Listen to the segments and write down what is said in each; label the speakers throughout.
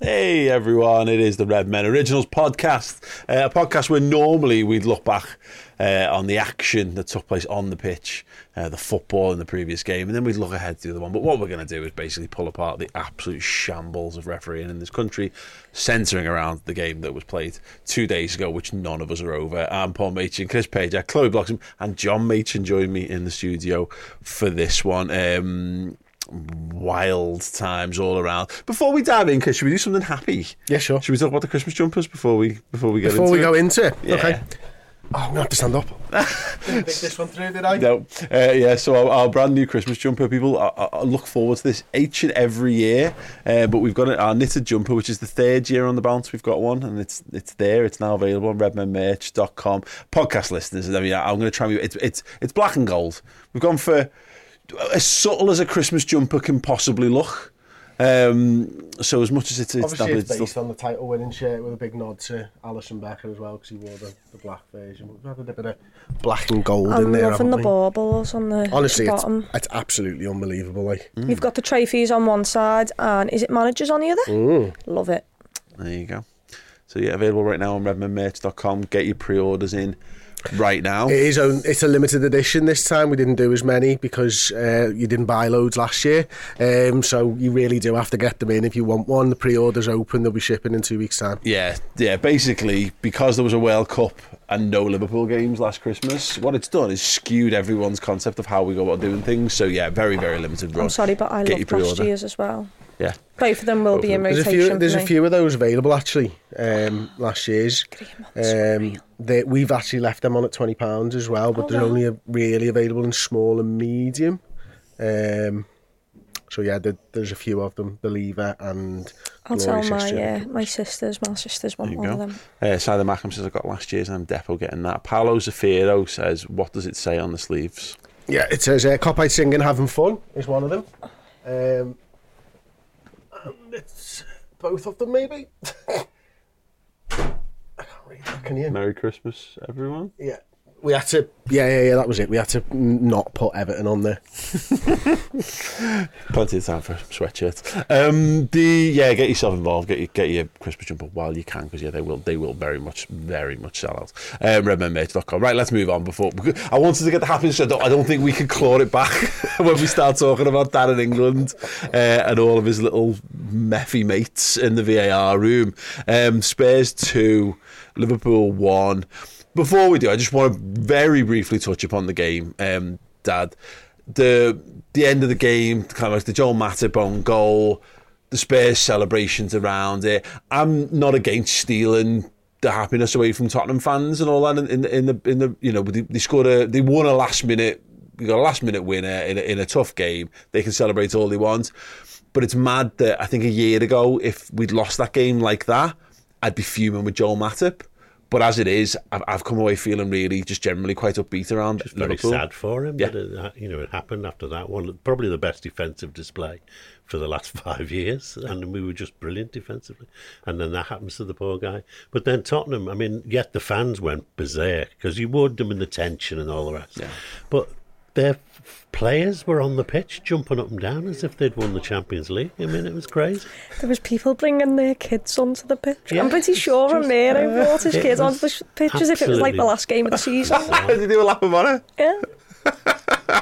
Speaker 1: Hey everyone, it is the Redmen Originals podcast, uh, a podcast where normally we'd look back uh, on the action that took place on the pitch, uh, the football in the previous game, and then we'd look ahead to the other one. But what we're going to do is basically pull apart the absolute shambles of refereeing in this country, centering around the game that was played two days ago, which none of us are over. I'm Paul Machin, Chris Page, Chloe Bloxham, and John Machin joined me in the studio for this one. Um, wild times all around. Before we dive in, should we do something happy?
Speaker 2: Yeah, sure.
Speaker 1: Should we talk about the Christmas jumpers before we before we get
Speaker 2: Before
Speaker 1: into
Speaker 2: we
Speaker 1: it?
Speaker 2: go into it,
Speaker 1: Yeah.
Speaker 2: okay. Oh, I'm gonna have to stand up. Didn't pick this one through, did I?
Speaker 1: No, uh, yeah. So our, our brand new Christmas jumper, people, I, I I look forward to this each and every year. Uh, but we've got our knitted jumper, which is the third year on the bounce. We've got one, and it's it's there. It's now available on redmenmerch.com. Podcast listeners, I mean, I'm going to try and it's it's it's black and gold. We've gone for as subtle as a Christmas jumper can possibly look. Um, so as much as it's, it's
Speaker 2: Obviously, it's
Speaker 1: that-
Speaker 2: based on the title winning shirt with a big nod to Alisson Becker as well because he wore the, the black version. We've had a bit of black and gold in
Speaker 3: I'm
Speaker 2: there.
Speaker 3: loving the baubles on the
Speaker 2: Honestly, it's,
Speaker 3: bottom.
Speaker 2: it's absolutely unbelievable. Like,
Speaker 3: You've got the trophies on one side, and is it managers on the other?
Speaker 2: Mm.
Speaker 3: Love it.
Speaker 1: There you go. So yeah, available right now on redmenmerch.com. Get your pre-orders in right now.
Speaker 2: It is. own- It's a limited edition this time. We didn't do as many because uh, you didn't buy loads last year. Um, so you really do have to get them in if you want one. The pre-orders open. They'll be shipping in two weeks' time.
Speaker 1: Yeah, yeah. Basically, because there was a World Cup and no Liverpool games last Christmas, what it's done is skewed everyone's concept of how we go about doing things. So yeah, very, very limited run.
Speaker 3: I'm sorry, but I
Speaker 1: Get your
Speaker 3: love last
Speaker 1: pre-order.
Speaker 3: year's as well.
Speaker 1: Yeah.
Speaker 3: Both of them will
Speaker 1: Both
Speaker 3: be in
Speaker 1: them.
Speaker 2: There's a few. There's a few of those available actually. Um, last year's. Um, they, we've actually left them on at twenty pounds as well, but
Speaker 3: Oh,
Speaker 2: they're
Speaker 3: wow.
Speaker 2: only a, really available in small and medium. Um, so yeah, there, there's a few of them. Believer and
Speaker 3: I'll tell
Speaker 2: Glorious
Speaker 3: my
Speaker 2: History.
Speaker 3: uh, my sisters. My sisters want
Speaker 1: There you
Speaker 3: one of
Speaker 1: go.
Speaker 3: them.
Speaker 1: Uh, Sider Mackham says I got last year's and I'm depo getting that. Paolo Zafiro says, what does it say on the sleeves?
Speaker 2: Yeah, it says uh, Kopite singing, having fun is one of them. Um, and it's both of them, maybe. I can't read that, can you?
Speaker 1: Merry Christmas, everyone.
Speaker 2: Yeah. We had to, yeah, yeah, yeah, that was it. We had to not put Everton on there.
Speaker 1: Plenty of time for sweatshirts. Um, the yeah, get yourself involved. Get your get your Christmas jumper while you can, because yeah, they will they will very much very much sell out. Um, redmanmates.com. Right, let's move on. Before I wanted to get the happy, so I don't, I don't think we can claw it back when we start talking about Darren England uh, and all of his little meffy mates in the VAR room. Um, Spurs two, Liverpool won. Before we do, I just want to very briefly touch upon the game, um, Dad. The the end of the game, kind of like the Joel Matip own goal, the Spurs celebrations around it. I'm not against stealing the happiness away from Tottenham fans and all that. In, in, the- in the in the you know they, they scored a they won a last minute we got a last minute winner in a, in a tough game. They can celebrate all they want, but it's mad that I think a year ago if we'd lost that game like that, I'd be fuming with Joel Matip. But as it is, I've, I've come away feeling really just generally quite upbeat around
Speaker 4: Just very
Speaker 1: Liverpool.
Speaker 4: sad for him
Speaker 1: Yeah.
Speaker 4: that it, you know it happened after that one. Probably the best defensive display for the last five years, and we were just brilliant defensively. And then that happens to the poor guy. But then Tottenham, I mean, yet the fans went berserk because you would them in the tension and all the rest. Yeah. But their f- players were on the pitch jumping up and down as if they'd won the Champions League. I mean, it was crazy.
Speaker 3: There was people bringing their kids onto the pitch.
Speaker 4: Yeah,
Speaker 3: I'm pretty
Speaker 4: it's
Speaker 3: sure
Speaker 4: just-
Speaker 3: Romero brought his kids onto the pitch as if it was like the last game of the season.
Speaker 1: Did you do a lap of honour?
Speaker 3: yeah.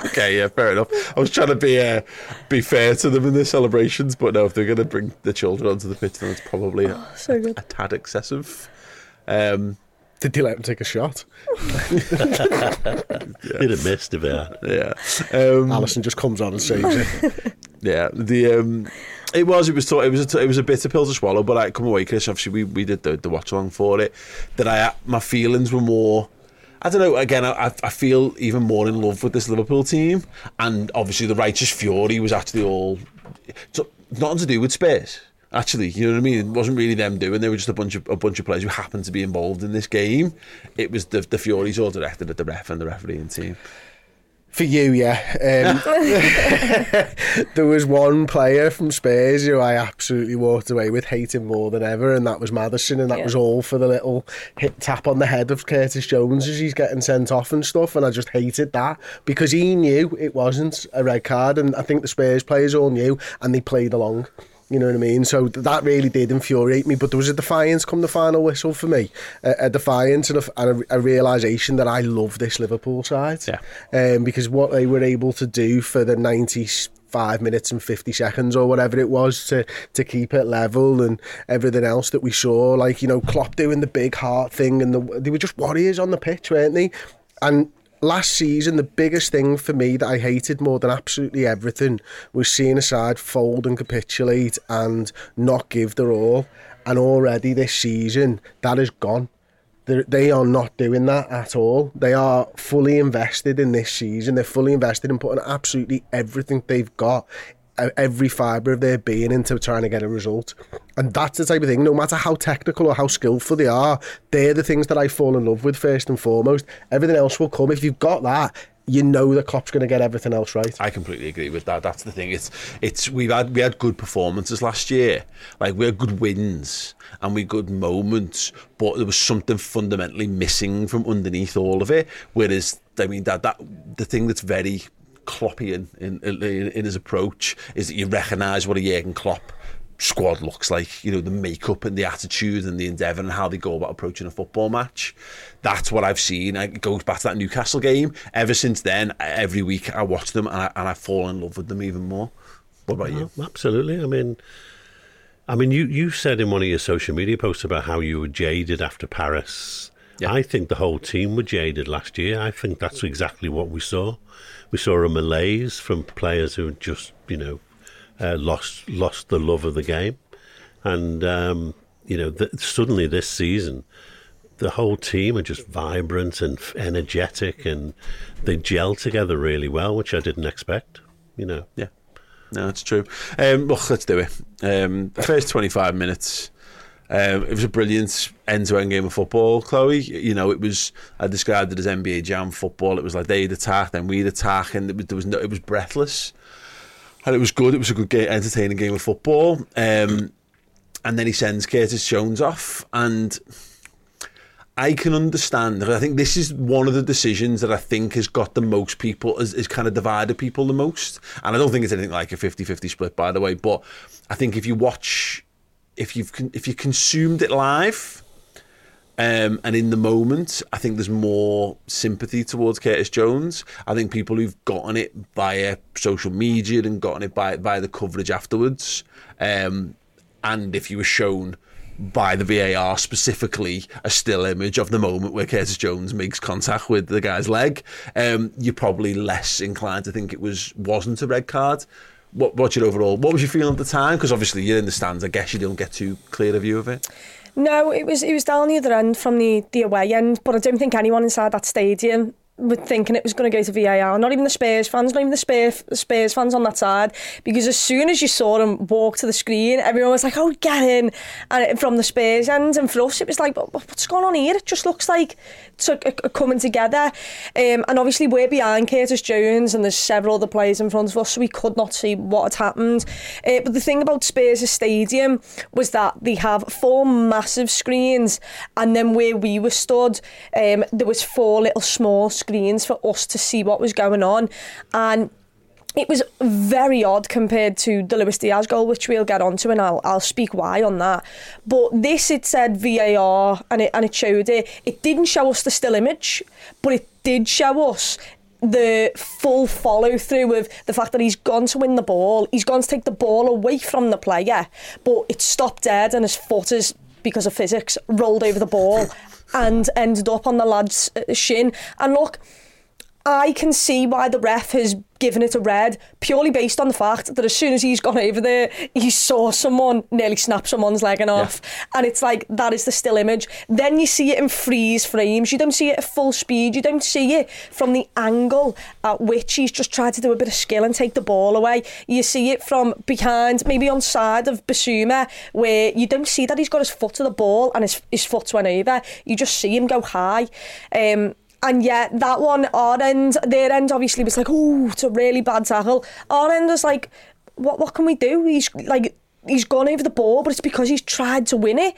Speaker 1: okay, yeah, fair enough. I was trying to be uh, be fair to them in their celebrations, but no, if they're going to bring the children onto the pitch, then it's probably a,
Speaker 3: So good.
Speaker 1: a tad excessive. Um,
Speaker 2: Did they let him take a shot?
Speaker 4: They'd have missed if they had.
Speaker 1: yeah, um,
Speaker 2: Alisson just comes on and saves it.
Speaker 1: yeah. The um, it was it was it was a, it was a bitter pill to swallow, but I come away, Chris. Obviously, we, we did the, the watch along for it. That I my feelings were more. I don't know. Again, I, I feel even more in love with this Liverpool team, and obviously the righteous fury was actually all so, nothing to do with Spurs. Actually, you know what I mean. It wasn't really them doing. They were just a bunch of a bunch of players who happened to be involved in this game. It was the the Furies all directed at the ref and the refereeing team.
Speaker 2: For you, yeah. Um, there was one player from Spurs who I absolutely walked away with hating more than ever, and that was Maddison, and that
Speaker 3: Yeah.
Speaker 2: was all for the little hit tap on the head of Curtis Jones as he's getting sent off and stuff, and I just hated that because he knew it wasn't a red card, and I think the Spurs players all knew, and they played along. You know what I mean? So that really did infuriate me. But there was a defiance come the final whistle for me, a, a defiance and, a, and a, a realization that I love this Liverpool side.
Speaker 1: Yeah.
Speaker 2: Um, because what they were able to do for the 95 minutes and 50 seconds or whatever it was to, to keep it level and everything else that we saw, like, you know, Klopp doing the big heart thing and the, they were just warriors on the pitch, weren't they? And last season, the biggest thing for me that I hated more than absolutely everything was seeing a side fold and capitulate and not give their all. And already this season, that is gone. They're, they are not doing that at all. They are fully invested in this season. They're fully invested in putting absolutely everything they've got, every fibre of their being into trying to get a result. And that's the type of thing, no matter how technical or how skillful they are, they're the things that I fall in love with first and foremost. Everything else will come. If you've got that, you know the Klopp's going to get everything else right.
Speaker 1: I completely agree with that. That's the thing. It's it's we've had we had good performances last year. Like we had good wins and we had good moments, but there was something fundamentally missing from underneath all of it. Whereas I mean that that the thing that's very Kloppian in, in in his approach is that you recognise what a Jurgen Klopp squad looks like, you know, the makeup and the attitude and the endeavour and how they go about approaching a football match. That's what I've seen. It goes back to that Newcastle game. Ever since then, every week I watch them and I, and I fall in love with them even more. What about you?
Speaker 4: Absolutely. I mean, I mean, you, you said in one of your social media posts about how you were jaded after Paris.
Speaker 1: Yeah.
Speaker 4: I think the whole team were jaded last year. I think that's exactly what we saw. We saw a malaise from players who just, you know, uh, lost lost the love of the game, and um, you know, th- suddenly this season, the whole team are just vibrant and energetic, and they gel together really well, which I didn't expect. You know.
Speaker 1: Yeah. No, it's true. Um, look, let's do it. Um, first 25 minutes, um, it was a brilliant end-to-end game of football, Chloe. You know, it was, I described it as NBA Jam football. It was like they'd attack, then we'd attack, and it was, there was no, it was breathless. And it was good. It was a good, game, entertaining game of football. Um, and then he sends Curtis Jones off, and I can understand. I think this is one of the decisions that I think has got the most people, has, has kind of divided people the most. And I don't think it's anything like a 50-50 split, by the way. But I think if you watch, if you've if you consumed it live, um, and in the moment, I think there's more sympathy towards Curtis Jones. I think people who've gotten it via social media and gotten it by by the coverage afterwards, um, and if you were shown by the VAR specifically a still image of the moment where Curtis Jones makes contact with the guy's leg, um, you're probably less inclined to think it was wasn't a red card. What, what's your overall? What was your feeling at the time? Because obviously you're in the stands. I guess you don't get too clear a view of it.
Speaker 3: No, it was it was down the other end from the, the away end, but I don't think anyone inside that stadium were thinking it was going to go to VAR. Not even the Spurs fans, not even the Spurs, Spurs fans on that side, because as soon as you saw them walk to the screen, everyone was like, "Oh, get in!" And from the Spurs end, and for us, it was like, "What- "What's going on here?" It just looks like it's a, a, a coming together. Um, and obviously, we're behind Curtis Jones, and there's several other players in front of us, so we could not see what had happened. Uh, but the thing about Spurs' stadium was that they have four massive screens, and then where we were stood, um, there was four little small screens for us to see what was going on, and it was very odd compared to the Luis Diaz goal, which we'll get onto, and I'll I'll speak why on that. But this it said VAR, and it and it showed it. It didn't show us the still image, but it did show us the full follow through of the fact that he's gone to win the ball, he's gone to take the ball away from the player, but it stopped dead and his foot is because of physics rolled over the ball and ended up on the lad's uh, shin. And look, I can see why the ref has given it a red purely based on the fact that as soon as he's gone over there, he saw someone nearly snap someone's leg off. And it's like, that is the still image. Then you see it in freeze frames. You don't see it at full speed. You don't see it from the angle at which he's just tried to do a bit of skill and take the ball away. You see it from behind, maybe on side of Bissouma, where you don't see that he's got his foot to the ball and his, his foot went over. You just see him go high. Um, and yet that one, our end, their end obviously was like, oh, it's a really bad tackle. Our end was like, what what can we do? He's like he's gone over the ball, but it's because he's tried to win it.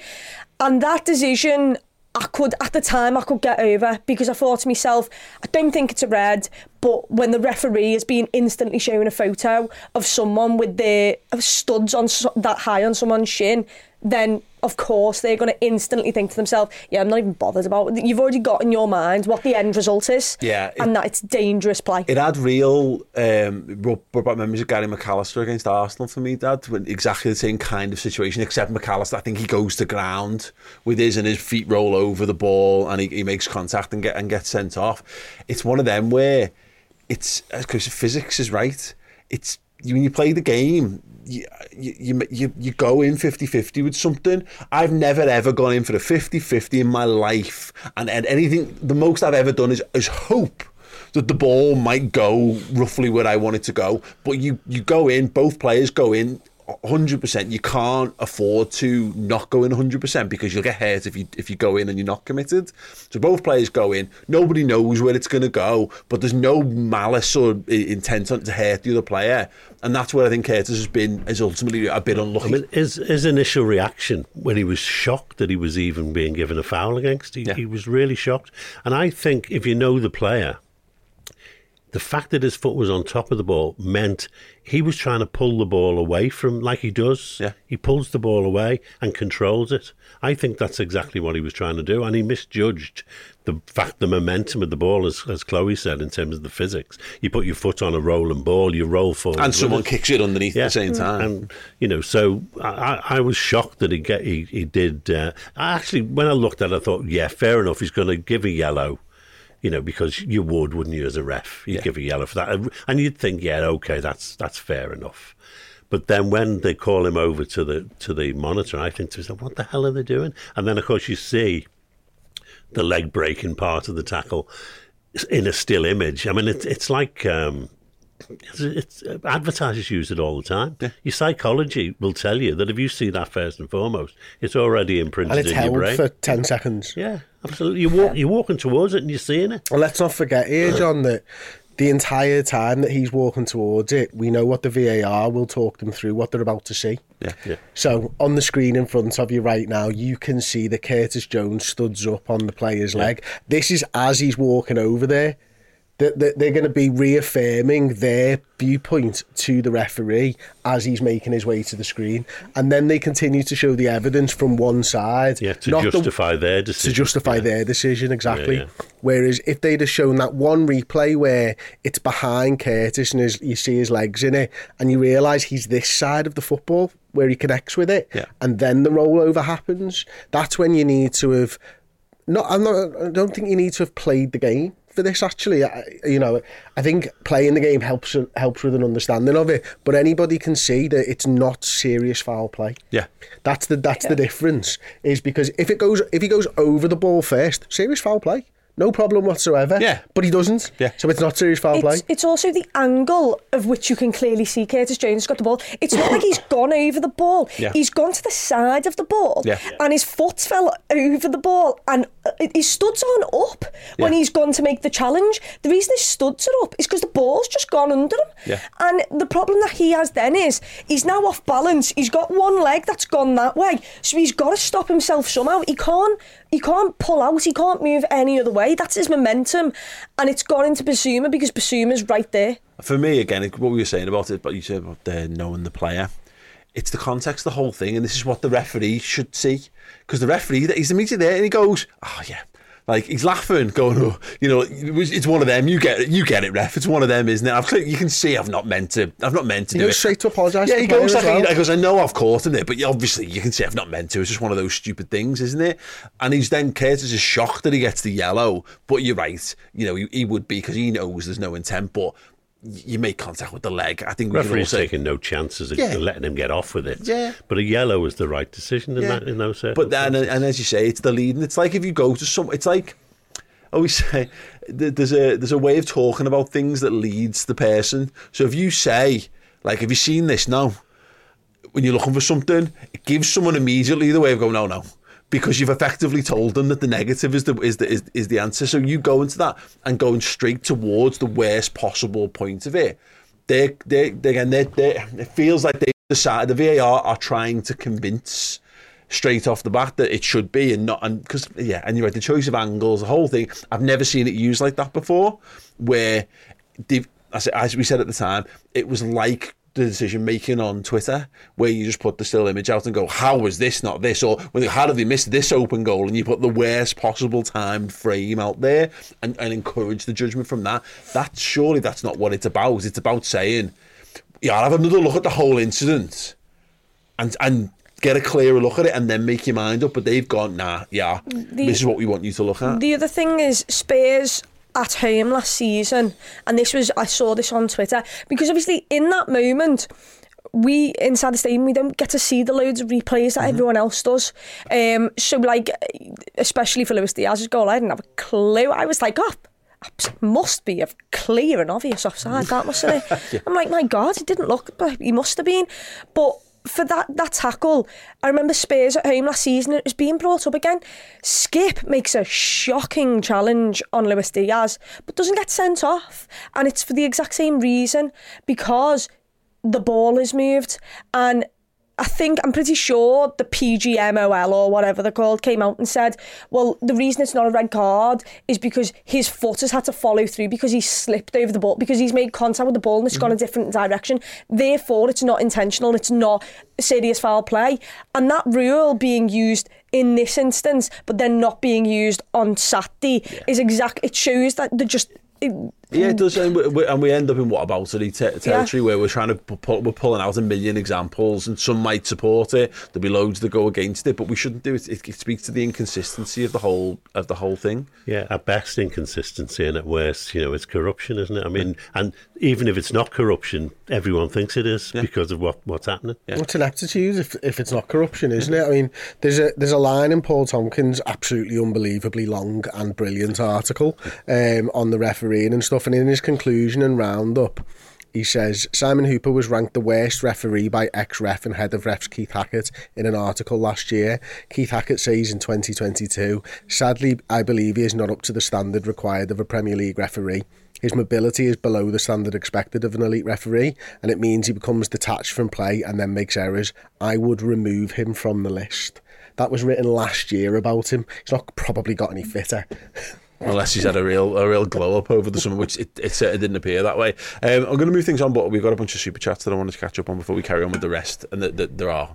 Speaker 3: And that decision I could at the time I could get over because I thought to myself, I don't think it's a red, but when the referee has been instantly showing a photo of someone with their studs on that high on someone's shin, then of course they're going to instantly think to themselves, yeah, I'm not even bothered about it. You've already got in your mind what the end result is.
Speaker 1: Yeah, it-
Speaker 3: and that it's dangerous play.
Speaker 1: It had real um, rub- memories of Gary McAllister against Arsenal for me, Dad. When exactly the same kind of situation, except McAllister, I think he goes to ground with his and his feet roll over the ball and he, he makes contact and get and gets sent off. It's one of them where it's because physics is right. It's when you play the game, you, you, you, you go in 50-50 with something. I've never ever gone in for a 50-50 in my life. And, and anything, the most I've ever done is, is hope that the ball might go roughly where I want it to go. But you, you go in, both players go in 100%. You can't afford to not go in 100% because you'll get hurt if you if you go in and you're not committed. So both players go in. Nobody knows where it's going to go, but there's no malice or intent to hurt the other player. And that's where I think Curtis has been is ultimately a bit unlucky.
Speaker 4: I mean, his, his initial reaction when he was shocked that he was even being given a foul against, he,
Speaker 1: Yeah.
Speaker 4: he was really shocked. And I think if you know the player, the fact that his foot was on top of the ball meant he was trying to pull the ball away from, like he does.
Speaker 1: Yeah.
Speaker 4: He pulls the ball away and controls it. I think that's exactly what he was trying to do. And he misjudged the fact, the momentum of the ball, as, as Chloe said, in terms of the physics. You put your foot on a rolling ball, you roll forward.
Speaker 1: and someone
Speaker 4: it.
Speaker 1: kicks it underneath at the same time.
Speaker 4: And you know, so I, I I was shocked that he get he, he did. Uh, I actually, when I looked at it, I thought, yeah, fair enough. He's going to give a yellow. You know, because you would, wouldn't you, as a ref? You'd
Speaker 1: Yeah.
Speaker 4: give a yellow for that, and you'd think, yeah, okay, that's that's fair enough. But then when they call him over to the to the monitor, I think to myself, what the hell are they doing? And then of course you see the leg breaking part of the tackle in a still image. I mean, it's it's like um, it's, it's advertisers use it all the time. Your psychology will tell you that if you see that first and foremost, it's already imprinted
Speaker 2: and it's
Speaker 4: in your
Speaker 2: held
Speaker 4: brain.
Speaker 2: for 10 seconds.
Speaker 4: yeah, absolutely. You walk, you're walking towards it and you're seeing it.
Speaker 2: And let's not forget here, John, that the entire time that he's walking towards it, we know what the VAR will talk them through, what they're about to see.
Speaker 1: yeah.
Speaker 4: Yeah.
Speaker 2: So on the screen in front of you right now, you can see that Curtis Jones studs up on the player's leg. This is as he's walking over there. That they're going to be reaffirming their viewpoint to the referee as he's making his way to the screen, and then they continue to show the evidence from one side,
Speaker 4: Yeah, to
Speaker 2: not the-
Speaker 4: justify their
Speaker 2: to
Speaker 4: decision.
Speaker 2: justify
Speaker 4: Yeah.
Speaker 2: their decision exactly.
Speaker 4: Yeah.
Speaker 2: Whereas if they'd have shown that one replay where it's behind Curtis and his, you see his legs in it, and you realise he's this side of the football where he connects with it, and then the rollover happens, that's when you need to have. Not, I'm not. I don't think you need to have played the game for this. Actually, I, you know, I think playing the game helps helps with an understanding of it. But anybody can see that it's not serious foul play.
Speaker 1: Yeah.
Speaker 2: That's the that's the difference. Is because if it goes if he goes over the ball first, serious foul play. No problem whatsoever.
Speaker 1: Yeah.
Speaker 2: But he doesn't.
Speaker 1: Yeah.
Speaker 2: So it's not serious foul play.
Speaker 3: It's, it's also the angle of which you can clearly see Curtis Jones has got the ball. It's not like he's gone over the ball.
Speaker 1: Yeah.
Speaker 3: He's gone to the side of the ball.
Speaker 1: Yeah.
Speaker 3: And his foot fell over the ball. And uh, his studs aren't up when he's gone to make the challenge. The reason his studs are up is because the ball's just gone under him.
Speaker 1: Yeah.
Speaker 3: And the problem that he has then is he's now off balance. He's got one leg that's gone that way. So he's got to stop himself somehow. He can't he can't pull out, he can't move any other way. That's his momentum. And it's gone into Bissouma because Bissouma's right there.
Speaker 1: For me, again, what we were saying about it, but you said about uh, knowing the player. It's the context the whole thing, and this is what the referee should see. Because the referee, he's immediately there, and he goes, "Oh yeah, Like he's laughing, going, oh, you know, it's one of them. You get it, you get it, ref. It's one of them, isn't it? I've, you can see I've not meant to. I've not meant to
Speaker 2: He
Speaker 1: do
Speaker 2: goes
Speaker 1: it.
Speaker 2: straight to apologise
Speaker 1: Yeah, he goes like,
Speaker 2: well.
Speaker 1: he goes, I know I've caught him there, but obviously you can see I've not meant to. It's just one of those stupid things, isn't it? And he's then Curtis is shocked that he gets the yellow, but you're right. You know, he, he would be because he knows there's no intent, but you make contact with the leg. I think
Speaker 4: Referee's
Speaker 1: say
Speaker 4: taking no chances
Speaker 1: Yeah.
Speaker 4: letting him get off with it.
Speaker 1: Yeah.
Speaker 4: But a yellow was the right decision in
Speaker 1: Yeah.
Speaker 4: that in those
Speaker 1: But then,
Speaker 4: circumstances.
Speaker 1: and as you say, it's the leading. It's like if you go to some, it's like I always say there's a there's a way of talking about things that leads the person. So if you say, like, have you seen this? No. When you're looking for something, it gives someone immediately the way of going, no, no. Because you've effectively told them that the negative is the is the is, is the answer. So you go into that and going straight towards the worst possible point of it. They they they again they they it feels like they decided the VAR are trying to convince straight off the bat that it should be and not and because yeah and you're right the choice of angles the whole thing I've never seen it used like that before where they've as, as we said at the time it was like the decision making on Twitter where you just put the still image out and go how was this not this or how did they miss this open goal and you put the worst possible timed frame out there and, and encourage the judgment from that That surely that's not what it's about it's about saying yeah I'll have another look at the whole incident and and get a clearer look at it and then make your mind up. But they've gone, nah, yeah, this is what we want you to look at.
Speaker 3: The other thing is Spurs at home last season, and this was I saw this on Twitter because obviously in that moment. We inside the stadium, we don't get to see the loads of replays that everyone else does. Um, so, like, especially for Luis Diaz's goal, I didn't have a clue. I was like, oh, must be a clear and obvious offside, that mustn't it? I'm like, my God, it didn't look, but he must have been. But for that that tackle, I remember Spurs at home last season. It was being brought up again. Skip makes a shocking challenge on Luis Diaz, but doesn't get sent off, and it's for the exact same reason because the ball is moved and I think I'm pretty sure the PGMOL or whatever they're called came out and said, well, the reason it's not a red card is because his foot has had to follow through because he slipped over the ball because he's made contact with the ball and it's gone a mm-hmm. different direction. Therefore, it's not intentional. It's not serious foul play. And that rule being used in this instance, but then not being used on Saturday, is exact. It shows that they're just. It,
Speaker 1: Yeah, it does, and we, we, and we end up in what about te- territory where we're trying to pull, we're pulling out a million examples, and some might support it. There'll be loads that go against it, but we shouldn't do it. It, it speaks to the inconsistency of the whole of the whole thing.
Speaker 4: Yeah, at best inconsistency, and at worst, you know, it's corruption, isn't it? I mean, and even if it's not corruption, everyone thinks it is because of what, what's happening.
Speaker 1: Yeah.
Speaker 2: What's ineptitude if, if it's not corruption, isn't it? I mean, there's a there's a line in Paul Tomkins' absolutely unbelievably long and brilliant article um, on the refereeing and stuff, and in his conclusion and roundup, he says Simon Hooper was ranked the worst referee by ex-ref and head of refs Keith Hackett in an article last year. Keith Hackett says in 2022, sadly, I believe he is not up to the standard required of a Premier League referee. His mobility is below the standard expected of an elite referee, and it means he becomes detached from play and then makes errors. I would remove him from the list. That was written last year about him. He's not probably got any fitter.
Speaker 1: Unless he's had a real a real glow up over the summer, which it, it certainly didn't appear that way. Um, I'm going to move things on, but we've got a bunch of super chats that I wanted to catch up on before we carry on with the rest, and that the, there are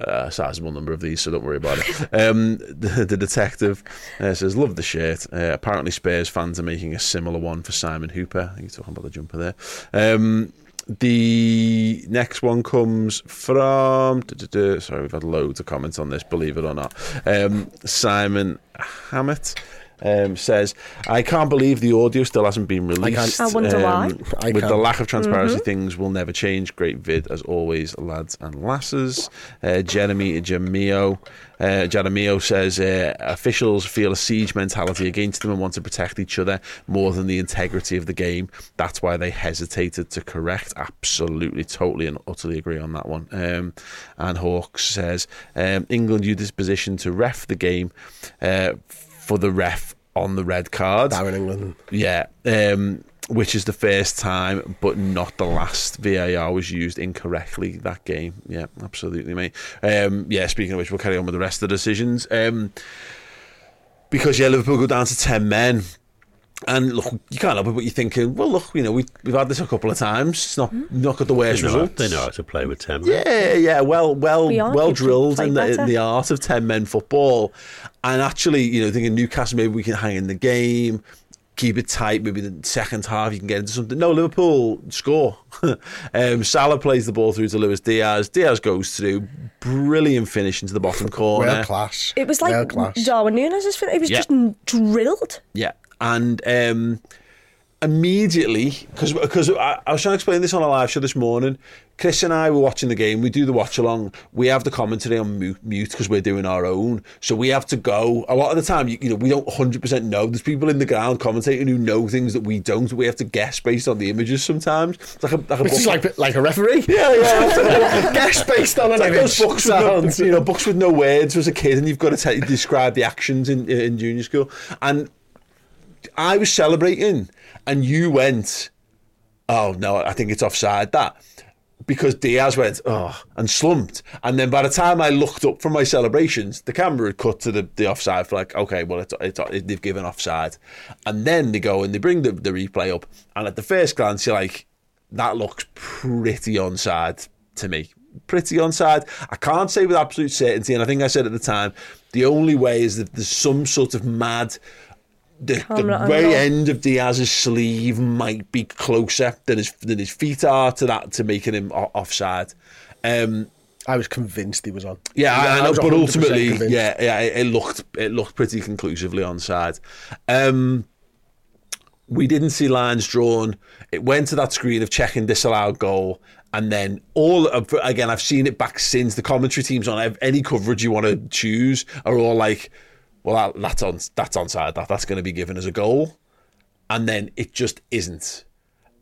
Speaker 1: uh, a sizable number of these, so don't worry about it. Um, the, the detective uh, says, "Love the shirt." Uh, apparently, Spurs fans are making a similar one for Simon Hooper. You're talking about the jumper there. Um, the next one comes from. Sorry, we've had loads of comments on this. Believe it or not, um, Simon Hammett. Um, says, I can't believe the audio still hasn't been released.
Speaker 3: I I wonder why.
Speaker 1: Um,
Speaker 2: I
Speaker 1: with the
Speaker 2: can't.
Speaker 1: lack of transparency, things will never change. Great vid as always, lads and lasses. Uh, Jeremy Jamio. Uh, Jaramillo says uh, officials feel a siege mentality against them and want to protect each other more than the integrity of the game. That's why they hesitated to correct. Absolutely, totally, and utterly agree on that one. Um, and Hawks says um, England used this position to ref the game uh, for the ref on the red card.
Speaker 2: Darren England.
Speaker 1: Yeah, um, which is the first time, but not the last. VAR was used incorrectly that game. Yeah, absolutely, mate. Um, yeah, speaking of which, we'll carry on with the rest of the decisions. Um, because yeah, Liverpool go down to ten men. And look, you can't help it, but you're thinking, well, look, you know, we, we've had this a couple of times. It's not not got the worst
Speaker 4: They know,
Speaker 1: results.
Speaker 4: they know how to play with 10 men.
Speaker 1: Yeah, yeah, well, well,
Speaker 3: We
Speaker 1: well drilled in the, in the art of ten men football, and actually, you know, thinking Newcastle, maybe we can hang in the game, keep it tight. Maybe the second half you can get into something. No, Liverpool score. um, Salah plays the ball through to Luis Diaz. Diaz goes through, brilliant finish into the bottom corner.
Speaker 2: World class.
Speaker 3: It was
Speaker 2: World
Speaker 3: like
Speaker 2: class.
Speaker 3: Darwin Nunez' It was
Speaker 1: Yeah.
Speaker 3: just drilled.
Speaker 1: Yeah, and um, immediately because because I, I was trying to explain this on a live show this morning. Chris and I were watching the game. We do the watch along. We have the commentary on mute because we're doing our own. So we have to go a lot of the time. You, you know, we don't hundred percent know. There's people in the ground commentating who know things that we don't. We have to guess based on the images sometimes. It's like a like a
Speaker 2: Which is
Speaker 1: book-
Speaker 2: like like a referee.
Speaker 1: yeah, yeah.
Speaker 2: Guess based on an
Speaker 1: like
Speaker 2: image.
Speaker 1: books with, no,
Speaker 2: Sounds.
Speaker 1: you know, books with no words as a kid, and you've got to tell, describe the actions in in junior school. And I was celebrating, and you went, "Oh no, I think it's offside." That because Diaz went, "Oh," and slumped, and then by the time I looked up from my celebrations, the camera had cut to the, the offside for like, okay, well, it's, it's, they've given offside, and then they go and they bring the, the replay up, and at the first glance, you're like, that looks pretty onside to me. Pretty onside. I can't say with absolute certainty, and I think I said at the time, the only way is that there's some sort of mad. The, the very
Speaker 3: angle.
Speaker 1: end of Diaz's sleeve might be closer than his than his feet are to that to making him offside. Um,
Speaker 2: I was convinced he was on.
Speaker 1: yeah, I, I know,
Speaker 2: was
Speaker 1: but ultimately,
Speaker 2: convinced.
Speaker 1: yeah, yeah, it, it looked it looked pretty conclusively onside. Um, we didn't see lines drawn. It went to that screen of checking disallowed goal, and then all of, again. I've seen it back since. The commentary teams on ev- any coverage you want to choose are all like, "Well, that, that's on that's onside. That that's going to be given as a goal," and then it just isn't.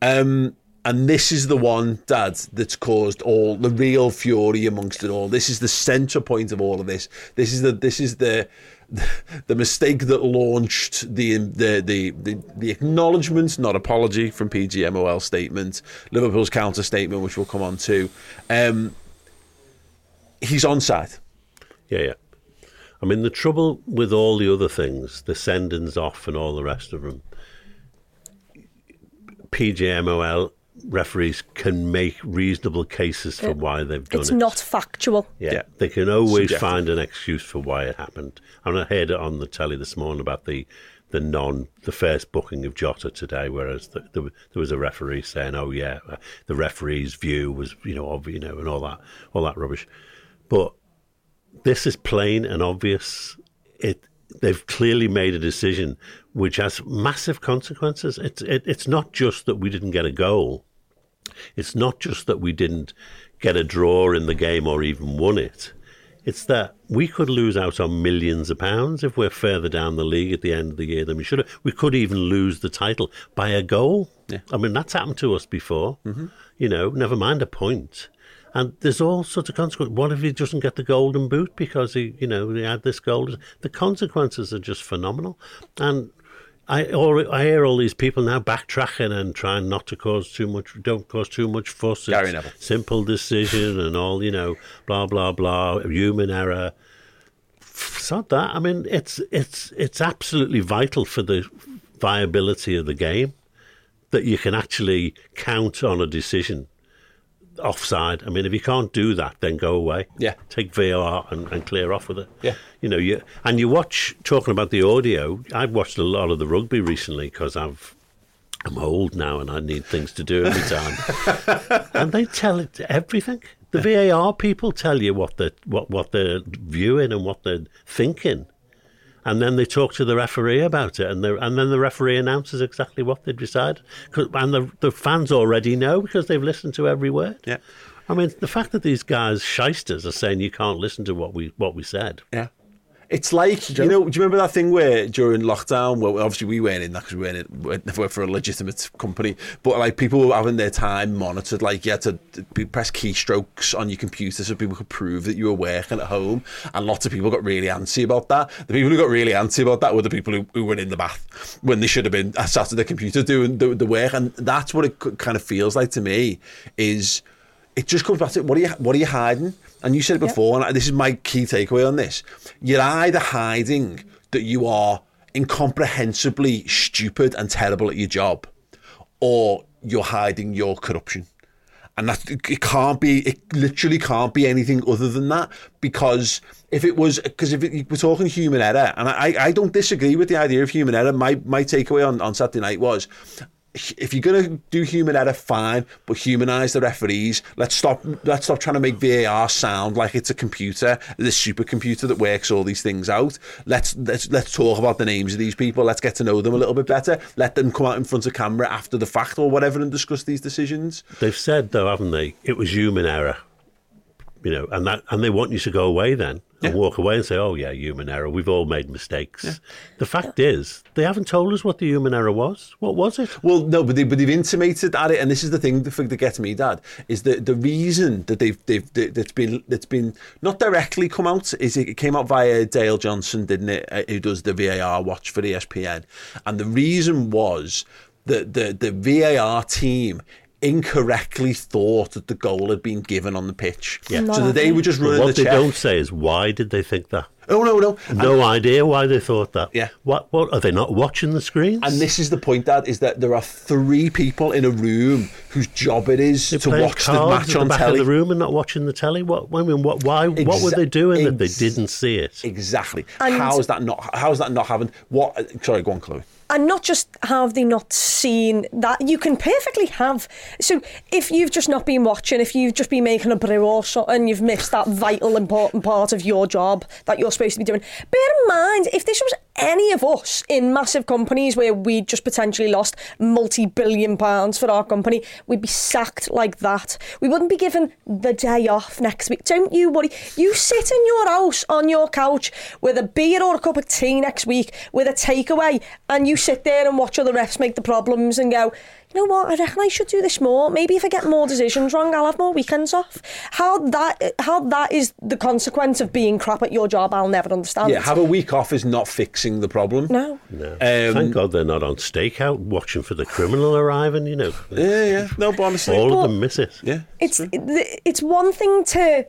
Speaker 1: Um, and this is the one, Dad, that's caused all the real fury amongst it all. This is the centre point of all of this. This is the this is the the mistake that launched the the the the, the acknowledgement, not apology, from PGMOL statement, Liverpool's counter statement, which we'll come on to. Um, he's onside.
Speaker 4: Yeah, yeah. I mean, the trouble with all the other things, the sendings off and all the rest of them, PGMOL referees can make reasonable cases for why they've done
Speaker 3: It's
Speaker 4: it.
Speaker 3: It's not factual.
Speaker 4: Yeah,
Speaker 1: Yeah.
Speaker 4: they can always
Speaker 1: Subjective.
Speaker 4: find an excuse for why it happened. And I heard it on the telly this morning about the the non the first booking of Jota today, whereas the, the, there was a referee saying, "Oh yeah, uh, the referee's view was you know obvious, you know, and all that all that rubbish." But this is plain and obvious. It they've clearly made a decision which has massive consequences. It's it, it's not just that we didn't get a goal. It's not just that we didn't get a draw in the game or even won it. It's that we could lose out on millions of pounds if we're further down the league at the end of the year than we should have. We could even lose the title by a goal.
Speaker 1: Yeah.
Speaker 4: I mean, that's happened to us before. Mm-hmm. You know, never mind a point. And there's all sorts of consequences. What if he doesn't get the golden boot because he, you know, he had this gold? The consequences are just phenomenal. And I or I hear all these people now backtracking and trying not to cause too much, don't cause too much fuss.
Speaker 1: Gary Neville.
Speaker 4: Simple decision and all, you know, blah blah blah, human error. Sod that. I mean, it's it's it's absolutely vital for the viability of the game that you can actually count on a decision offside. I mean, if you can't do that, then go away.
Speaker 1: Yeah.
Speaker 4: Take VAR and, and clear off with it.
Speaker 1: Yeah.
Speaker 4: You know, you and you watch talking about the audio. I've watched a lot of the rugby recently because I've I'm old now and I need things to do every time. and they tell it everything. The VAR people tell you what they what what they're viewing and what they're thinking. And then they talk to the referee about it, and the, and then the referee announces exactly what they decide, And the, the fans already know because they've listened to every word.
Speaker 1: Yeah.
Speaker 4: I mean, the fact that these guys, shysters, are saying you can't listen to what we what we said.
Speaker 1: Yeah. It's like, you know, do you remember that thing where during lockdown, well, obviously we weren't in that because we weren't in, we worked for a legitimate company, but like people were having their time monitored, like you had to press keystrokes on your computer so people could prove that you were working at home. And lots of people got really antsy about that. The people who got really antsy about that were the people who, who were in the bath when they should have been uh, sat at the computer doing the, the work. And that's what it kind of feels like to me is it just comes back to what are you what are you hiding? And you said it before, and this is my key takeaway on this. You're either hiding that you are incomprehensibly stupid and terrible at your job, or you're hiding your corruption. And that it can't be, it literally can't be anything other than that. Because if it was, because if it, we're talking human error, and I, I don't disagree with the idea of human error. My my takeaway on, on Saturday night was if you're going to do human error, fine, but humanize the referees. Let's stop. Let's stop trying to make VAR sound like it's a computer, this supercomputer that works all these things out. Let's let's let's talk about the names of these people. Let's get to know them a little bit better. Let them come out in front of camera after the fact or whatever and discuss these decisions.
Speaker 4: They've said though, haven't they? It was human error, you know, and that and they want you to go away then and walk away and say, "Oh yeah, human error. We've all made mistakes." The fact is, they haven't told us what the human error was. What was it?
Speaker 1: Well, no, but, they, but they've intimated at it, and this is the thing, the thing that gets me, Dad, is that the reason that they've, they've that- that's been that's been not directly come out is it came out via Dale Johnson, didn't it? uh, Who does the VAR watch for ESPN, and the reason was that the the VAR team incorrectly thought that the goal had been given on the pitch.
Speaker 4: Yeah.
Speaker 1: So that they were just
Speaker 4: But
Speaker 1: running
Speaker 4: what
Speaker 1: the
Speaker 4: they
Speaker 1: check.
Speaker 4: don't say is why did they think that?
Speaker 1: Oh no, no,
Speaker 4: No idea why they thought that.
Speaker 1: Yeah.
Speaker 4: What? What are they not watching the screens?
Speaker 1: And this is the point, Dad, is that there are three people in a room whose job it is
Speaker 4: They're
Speaker 1: to
Speaker 4: playing
Speaker 1: watch the match
Speaker 4: at
Speaker 1: on
Speaker 4: the back
Speaker 1: telly.
Speaker 4: of the room and not watching the telly. What? I mean, what? Why? what were they
Speaker 1: Exa-
Speaker 4: doing that they didn't see it?
Speaker 1: Exactly.
Speaker 3: And-
Speaker 1: how is that not? How is that not having? What? Sorry, go on, Chloe.
Speaker 3: And not just have they not seen that you can perfectly have. So if you've just not been watching if you've just been making a brew or something you've missed that vital important part of your job that you're supposed to be doing bear in mind if this was any of us in massive companies where we'd just potentially lost multi-billion pounds for our company we'd be sacked like that. We wouldn't be given the day off next week. Don't you worry. You sit in your house on your couch with a beer or a cup of tea next week with a takeaway and you sit there and watch other refs make the problems and go you know what I reckon I should do this more maybe if I get more decisions wrong I'll have more weekends off how that how that is the consequence of being crap at your job I'll never understand
Speaker 1: Yeah, have a week off is not fixing the problem.
Speaker 3: no
Speaker 4: No.
Speaker 1: Um,
Speaker 4: Thank God they're not on stakeout watching for the criminal arriving. You know,
Speaker 1: Yeah, yeah. No, but honestly,
Speaker 4: all
Speaker 3: But-
Speaker 4: of them miss it.
Speaker 1: yeah.
Speaker 3: it's it's one thing to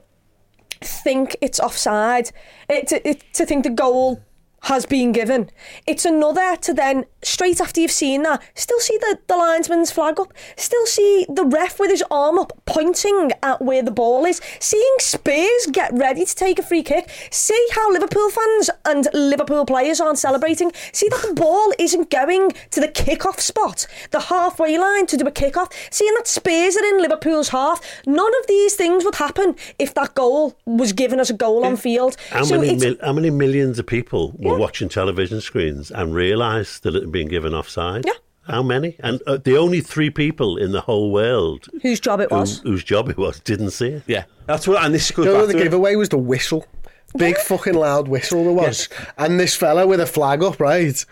Speaker 3: think it's offside, it, to, it, to think the goal has been given. It's another to then, straight after you've seen that, still see the, the linesman's flag up, still see the ref with his arm up pointing at where the ball is, seeing Spurs get ready to take a free kick, see how Liverpool fans and Liverpool players aren't celebrating, see that the ball isn't going to the kick-off spot, the halfway line to do a kick-off, seeing that Spurs are in Liverpool's half. None of these things would happen if that goal was given as a goal on field.
Speaker 4: How
Speaker 3: so
Speaker 4: many mil- how many millions of people were
Speaker 3: Yeah.
Speaker 4: watching television screens and realised that it had been given offside?
Speaker 3: Yeah.
Speaker 4: How many? And uh, the only three people in the whole world
Speaker 3: whose job it
Speaker 4: who,
Speaker 3: was.
Speaker 4: whose job it was didn't see it.
Speaker 1: Yeah, that's what. And this goes
Speaker 2: You know,
Speaker 1: back
Speaker 2: the
Speaker 1: to it.
Speaker 2: giveaway was the whistle. Big fucking loud whistle there was. And this fella with a flag up, right?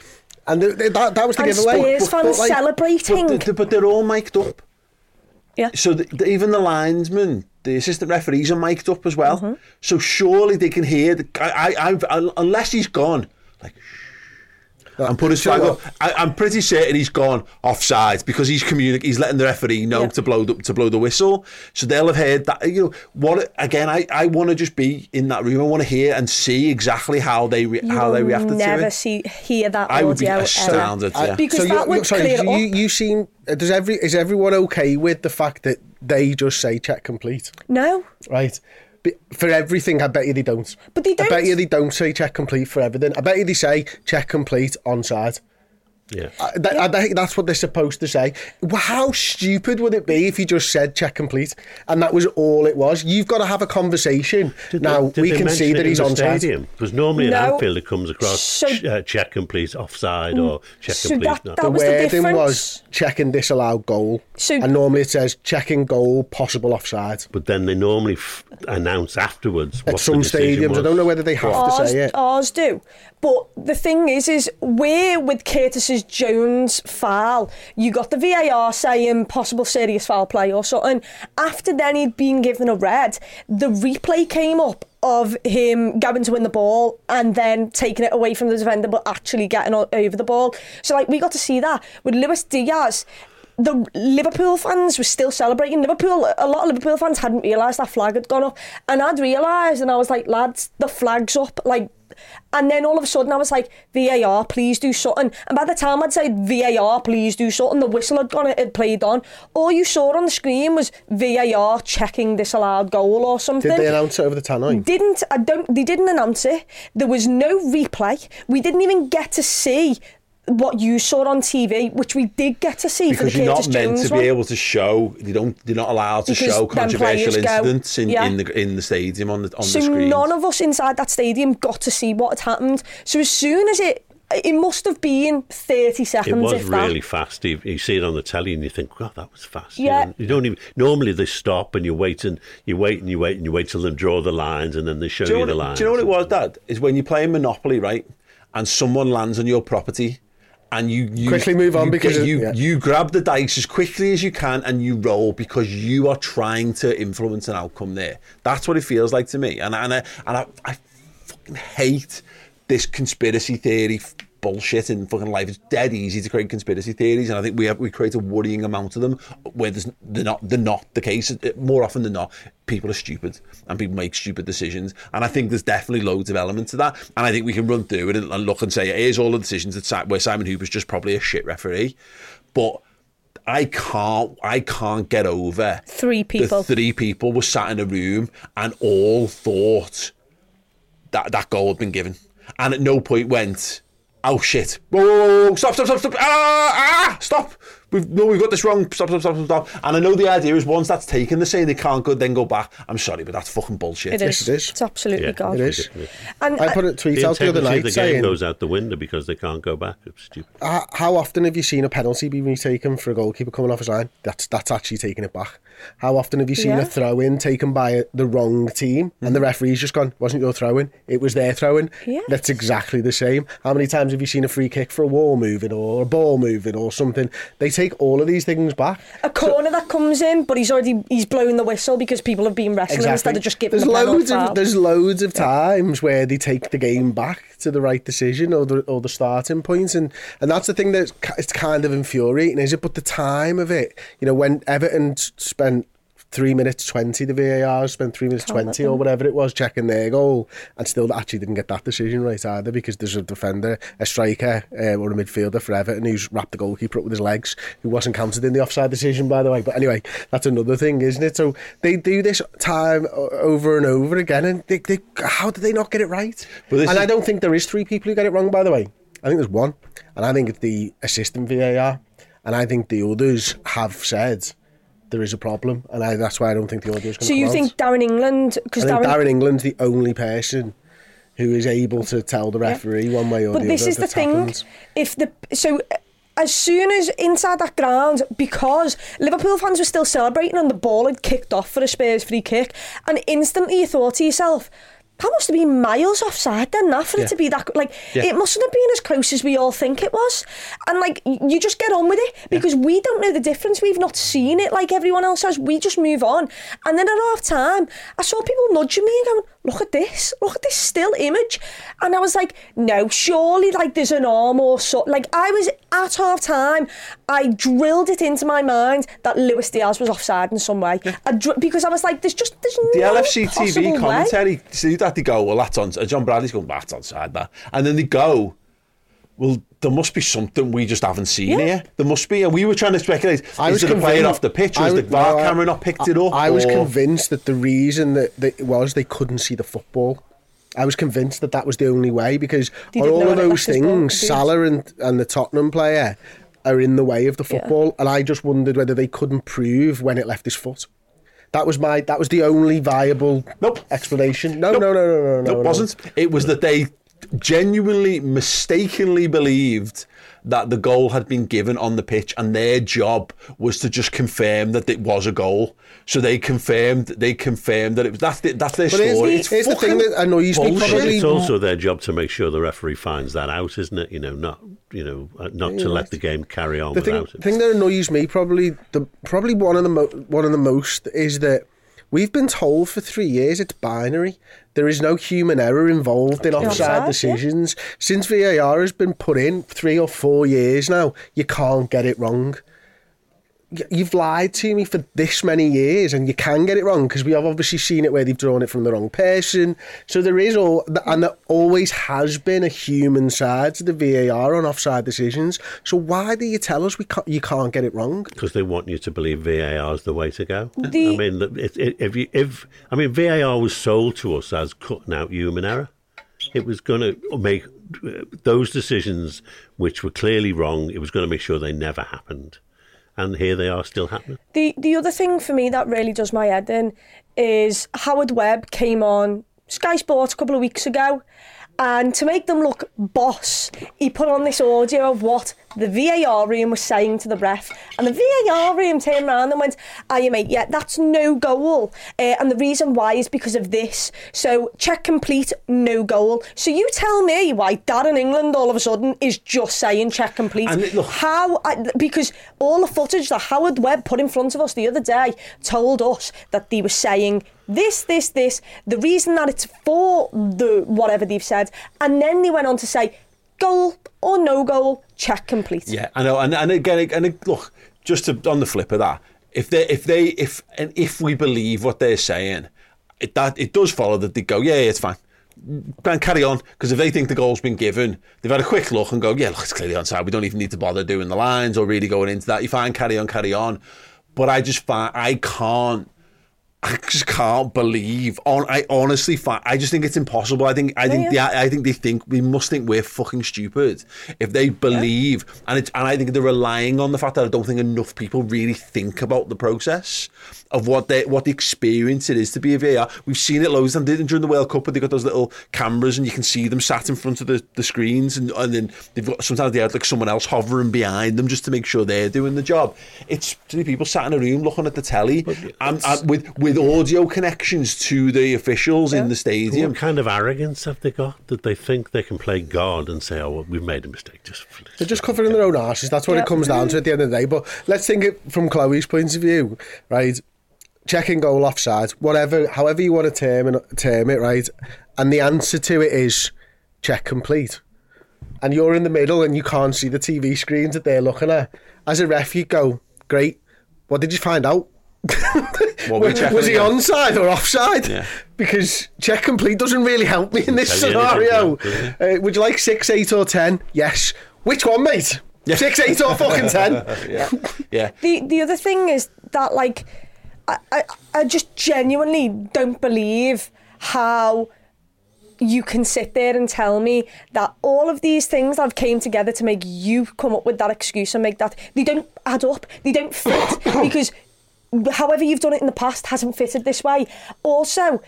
Speaker 2: And th- th- that, that was the
Speaker 3: And
Speaker 2: giveaway.
Speaker 3: Spurs fans celebrating.
Speaker 1: But, th- but they're all mic'd up.
Speaker 3: Yeah.
Speaker 1: So the, the, even the linesmen, the assistant referees are mic'd up as well.
Speaker 3: Mm-hmm.
Speaker 1: So surely they can hear. The, I, I, I've, I, unless he's gone, like. And put his flag up. I, I'm pretty certain he's gone offside because he's communi- He's letting the referee know
Speaker 3: Yeah.
Speaker 1: to blow the, to blow the whistle. So they'll have heard that. You know what? Again, I, I want to just be in that room. I want to hear and see exactly how they re-
Speaker 3: You
Speaker 1: how they
Speaker 3: will
Speaker 1: reacted to
Speaker 3: never
Speaker 1: it.
Speaker 3: see hear that
Speaker 1: I would be
Speaker 3: audio
Speaker 1: astounded, yeah.
Speaker 3: because
Speaker 2: so
Speaker 3: that
Speaker 2: you-
Speaker 3: would
Speaker 2: sorry,
Speaker 3: clear
Speaker 2: so
Speaker 3: it
Speaker 2: you,
Speaker 3: up.
Speaker 2: you seem does every is everyone okay with the fact that they just say check complete,
Speaker 3: No,
Speaker 2: right? For everything, I bet you they don't.
Speaker 3: But they
Speaker 2: I bet
Speaker 3: don't.
Speaker 2: you they don't say check complete for everything. I bet you they say check complete onside.
Speaker 4: Yeah.
Speaker 2: I, that, I think that's what they're supposed to say. How stupid would it be if you just said check complete and that was all it was? You've got to have a conversation.
Speaker 4: Did
Speaker 2: now
Speaker 4: they,
Speaker 2: we can see that he's on
Speaker 4: stadium because normally
Speaker 3: No.
Speaker 4: at Anfield it comes across
Speaker 3: So-
Speaker 4: ch- uh, check complete offside or check
Speaker 3: So
Speaker 4: complete.
Speaker 3: that- that
Speaker 2: the
Speaker 3: was the
Speaker 2: wording
Speaker 3: difference.
Speaker 2: was check and disallow goal.
Speaker 3: So-
Speaker 2: and normally it says checking goal, possible offside.
Speaker 4: but then they normally f- announce afterwards
Speaker 2: At
Speaker 4: what
Speaker 2: some
Speaker 4: the decision
Speaker 2: stadiums, I don't know whether they have to say it.
Speaker 3: ours do. But the thing is, is where with Curtis's Jones foul, you got the VAR saying possible serious foul play or something. After then he'd been given a red, the replay came up of him going to win the ball and then taking it away from the defender, but actually getting over the ball. So like we got to see that with Luis Diaz. The Liverpool fans were still celebrating. Liverpool, a lot of Liverpool fans hadn't realised that flag had gone up, and I'd realised, and I was like, lads, the flag's up. Like And then all of a sudden I was like, VAR, please do something. And by the time I'd said VAR, please do something, the whistle had gone, it had played on. All you saw on the screen was VAR checking this allowed goal or something.
Speaker 2: Did they announce it over the tannoy?
Speaker 3: Didn't, I don't, they didn't announce it. There was no replay. We didn't even get to see what you saw on TV, which we did get to see
Speaker 1: because
Speaker 3: for the
Speaker 1: you're
Speaker 3: Curtis
Speaker 1: not meant
Speaker 3: Jones
Speaker 1: to be
Speaker 3: one.
Speaker 1: able to show. You don't. You're not allowed to
Speaker 3: Because
Speaker 1: show controversial
Speaker 3: players go-
Speaker 1: incidents in,
Speaker 3: yeah.
Speaker 1: in the in the stadium on the on
Speaker 3: so
Speaker 1: the screen.
Speaker 3: none of us inside that stadium got to see what had happened. So as soon as it, it must have been thirty seconds.
Speaker 4: It
Speaker 3: seconds.
Speaker 4: was
Speaker 3: if that.
Speaker 4: really fast. You, you see it on the telly and you think, God, that was fast.
Speaker 3: Yeah.
Speaker 4: You, know, you don't even. Normally they stop and you wait and you wait and you wait and you wait till they draw the lines and then they show
Speaker 1: do you,
Speaker 4: you,
Speaker 1: know
Speaker 4: the
Speaker 1: what,
Speaker 4: lines.
Speaker 1: do you know what it was, Dad? Is when you play Monopoly, right? And someone lands on your property, and you, you
Speaker 2: Quickly move on
Speaker 1: you
Speaker 2: because
Speaker 1: you
Speaker 2: yeah.
Speaker 1: you grab the dice as quickly as you can and you roll because you are trying to influence an outcome there. That's what it feels like to me, and I- and I, and I, I fucking hate this conspiracy theory bullshit in fucking life. It's dead easy to create conspiracy theories, and I think we have we create a worrying amount of them where there's they're not they're not the case. More often than not, people are stupid and people make stupid decisions, and I think there's definitely loads of elements to that. And I think we can run through it and, and look and say, here's all the decisions that where Simon Hooper's just probably a shit referee, but. I can't. I can't get over
Speaker 3: Three people.
Speaker 1: Three people were sat in a room and all thought that that goal had been given, and at no point went, "Oh shit! Whoa, stop, stop, stop, stop! Ah, ah, stop! We've no, we've got this wrong. Stop, stop, stop, stop, stop!" And I know the idea is once that's taken, they're saying they can't go, then go back. I'm sorry, but that's fucking bullshit.
Speaker 3: It is.
Speaker 2: Yes, it is.
Speaker 3: It's absolutely
Speaker 4: Yeah,
Speaker 3: gone.
Speaker 2: It is.
Speaker 3: And
Speaker 2: I uh, put a tweet
Speaker 4: The
Speaker 2: out the other
Speaker 4: integrity
Speaker 2: night
Speaker 4: of the game goes out the window because they can't go back. It's stupid.
Speaker 2: "H- how often have you seen a penalty be retaken for a goalkeeper coming off his line? That's that's actually taking it back. How often have you seen
Speaker 3: Yeah.
Speaker 2: a throw in taken by the wrong team and the referee's just gone, wasn't your throw in, it was their throw in?
Speaker 3: Yeah.
Speaker 2: That's exactly the same. How many times have you seen a free kick for a wall moving or a ball moving or something? They take all of these things back.
Speaker 3: a corner that comes in, but he's already he's blowing the whistle because people have been wrestling instead of just giving
Speaker 2: there's
Speaker 3: the
Speaker 2: loads
Speaker 3: foul.
Speaker 2: of there's loads of times where they take the game back to the right decision or the or the starting points point and and that's the thing that it's kind of infuriating is it but the time of it you know when Everton spent three minutes 20 the VAR spent three minutes 20 or whatever it was checking their goal and still actually didn't get that decision right either because there's a defender a striker uh, or a midfielder for Everton who's wrapped the goalkeeper up with his legs who wasn't counted in the offside decision by the way. But anyway that's another thing isn't it? So they do this time over and over again and they, they, how did they not get it right?
Speaker 1: But
Speaker 2: and
Speaker 1: is-
Speaker 2: I don't think there is three people who get it wrong by the way. I think there's one and I think it's the assistant VAR and I think the others have said there is a problem, and I, that's why I don't think the audio is going
Speaker 3: so
Speaker 2: to
Speaker 3: you
Speaker 2: come
Speaker 3: think
Speaker 2: out.
Speaker 3: Darren England because Darren,
Speaker 2: Darren England's the only person who is able to tell the referee one way or
Speaker 3: but
Speaker 2: the
Speaker 3: this is the thing.
Speaker 2: happened.
Speaker 3: If the so uh, as soon as inside that ground, because Liverpool fans were still celebrating and the ball had kicked off for a Spurs free kick, and instantly you thought to yourself. That must have been miles offside then, that for
Speaker 1: Yeah.
Speaker 3: it to be that like
Speaker 1: Yeah.
Speaker 3: it mustn't have been as close as we all think it was, and like you just get on with it because we don't know the difference. We've not seen it like everyone else has. We just move on, and then at half time, I saw people nudging me and going, "Look at this! Look at this still image," and I was like, "No, surely like there's an arm or so." Like I was at half time, I drilled it into my mind that Luis Diaz was offside in some way, I dr- because I was like, "There's just there's
Speaker 1: the
Speaker 3: no
Speaker 1: LFC TV
Speaker 3: way."
Speaker 1: commentary, see that they go, well, that's on. John Bradley's going, that's onside that, and then they go, well, there must be something we just haven't seen
Speaker 3: Yeah.
Speaker 1: here. There must be, and we were trying to speculate.
Speaker 2: I
Speaker 1: is
Speaker 2: was
Speaker 1: it a player
Speaker 2: convinced-
Speaker 1: off the pitch?
Speaker 2: I
Speaker 1: Was the
Speaker 2: was-
Speaker 1: VAR
Speaker 2: no,
Speaker 1: camera not picked it up?
Speaker 2: I was
Speaker 1: or-
Speaker 2: convinced that the reason that, that it was they couldn't see the football. I was convinced that that was the only way because on all of those
Speaker 3: left his ball,
Speaker 2: things. Salah and, and the Tottenham player are in the way of the
Speaker 3: Yeah.
Speaker 2: football, and I just wondered whether they couldn't prove when it left his foot. That was my. That was the only viable
Speaker 1: Nope.
Speaker 2: explanation. No,
Speaker 1: Nope.
Speaker 2: no, no, no, no, no.
Speaker 1: No,
Speaker 2: no.
Speaker 1: it wasn't. It was that they genuinely, mistakenly believed that the goal had been given on the pitch, and their job was to just confirm that it was a goal. So they confirmed. They confirmed that it was. That's the, that's their
Speaker 2: But here's
Speaker 1: story.
Speaker 2: the-
Speaker 1: It's
Speaker 2: here's the thing that annoys me probably-
Speaker 4: It's also their job to make sure the referee finds that out, isn't it? You know, not you know, uh, not to let the game carry on
Speaker 2: the thing,
Speaker 4: without it.
Speaker 2: The thing that annoys me probably the probably one of the mo- one of the most is that we've been told for three years it's binary. There is no human error involved in offside decisions. Since VAR has been put in three or four years now, you can't get it wrong. Y- you've lied to me for this many years and you can get it wrong because we have obviously seen it where they've drawn it from the wrong person. So there is all, and there always has been a human side to the VAR on offside decisions. So why do you tell us we can't, you can't get it wrong?
Speaker 4: because they want you to believe VAR is the way to go.
Speaker 3: The-
Speaker 4: I mean, it, it, if you, if I mean VAR was sold to us as cutting out human error, it was going to make uh, those decisions which were clearly wrong. It was going to make sure they never happened, and here they are still happening.
Speaker 3: The the other thing for me that really does my head in is Howard Webb came on Sky Sports a couple of weeks ago, and to make them look boss, he put on this audio of what the VAR room was saying to the ref, and the VAR room turned around and went, "Ah, you mate, yeah, that's no goal, uh, and the reason why is because of this. So check complete, no goal. So you tell me why Darren England all of a sudden is just saying check complete?
Speaker 1: And look-
Speaker 3: How? I, because all the footage that Howard Webb put in front of us the other day told us that they were saying this, this, this. The reason that it's for the whatever they've said, and then they went on to say goal or no goal, check complete.
Speaker 1: Yeah, I know, and and again, and look, just to, on the flip of that, if they, if they, if and if we believe what they're saying, it that it does follow that they go, yeah, yeah it's fine, and carry on, because if they think the goal's been given, they've had a quick look and go, yeah, look, it's clearly onside. We don't even need to bother doing the lines or really going into that. You fine, carry on, carry on. But I just find I can't. I just can't believe. On, I honestly, I just think it's impossible. I think, I think,
Speaker 3: yeah.
Speaker 1: the, I think they think we must think we're fucking stupid if they believe, and it's, and I think they're relying on the fact that I don't think enough people really think about the process of what they, what the experience it is to be a VAR. We've seen it loads of times during the World Cup, where they got those little cameras and you can see them sat in front of the, the screens, and, and then they've got sometimes they had like someone else hovering behind them just to make sure they're doing the job. It's three people sat in a room looking at the telly and, and with with audio connections to the officials in the stadium.
Speaker 4: What kind of arrogance have they got that they think they can play God and say, "Oh, well, we've made a mistake"? Just
Speaker 2: They're just covering their own arses. That's what
Speaker 3: Yeah.
Speaker 2: it comes down to at the end of the day. But let's think it from Chloe's point of view, right? Checking goal offside, whatever, however you want to term it, term it, right? And the answer to it is check complete. And you're in the middle and you can't see the TV screens that they're looking at. As a ref, you go, great. What did you find out?
Speaker 1: What were
Speaker 2: was, he
Speaker 1: again?
Speaker 2: onside or offside?
Speaker 1: Yeah.
Speaker 2: Because check complete doesn't really help me in this
Speaker 4: tell anything,
Speaker 2: scenario.
Speaker 4: yeah, yeah.
Speaker 2: Uh, would you like six, eight, or ten? Yes. Which one, mate? Six, eight, or fucking ten?
Speaker 1: yeah, yeah.
Speaker 3: The the other thing is that like I, I, I just genuinely don't believe how you can sit there and tell me that all of these things that have came together to make you come up with that excuse and make that they don't add up they don't fit because however you've done it in the past hasn't fitted this way also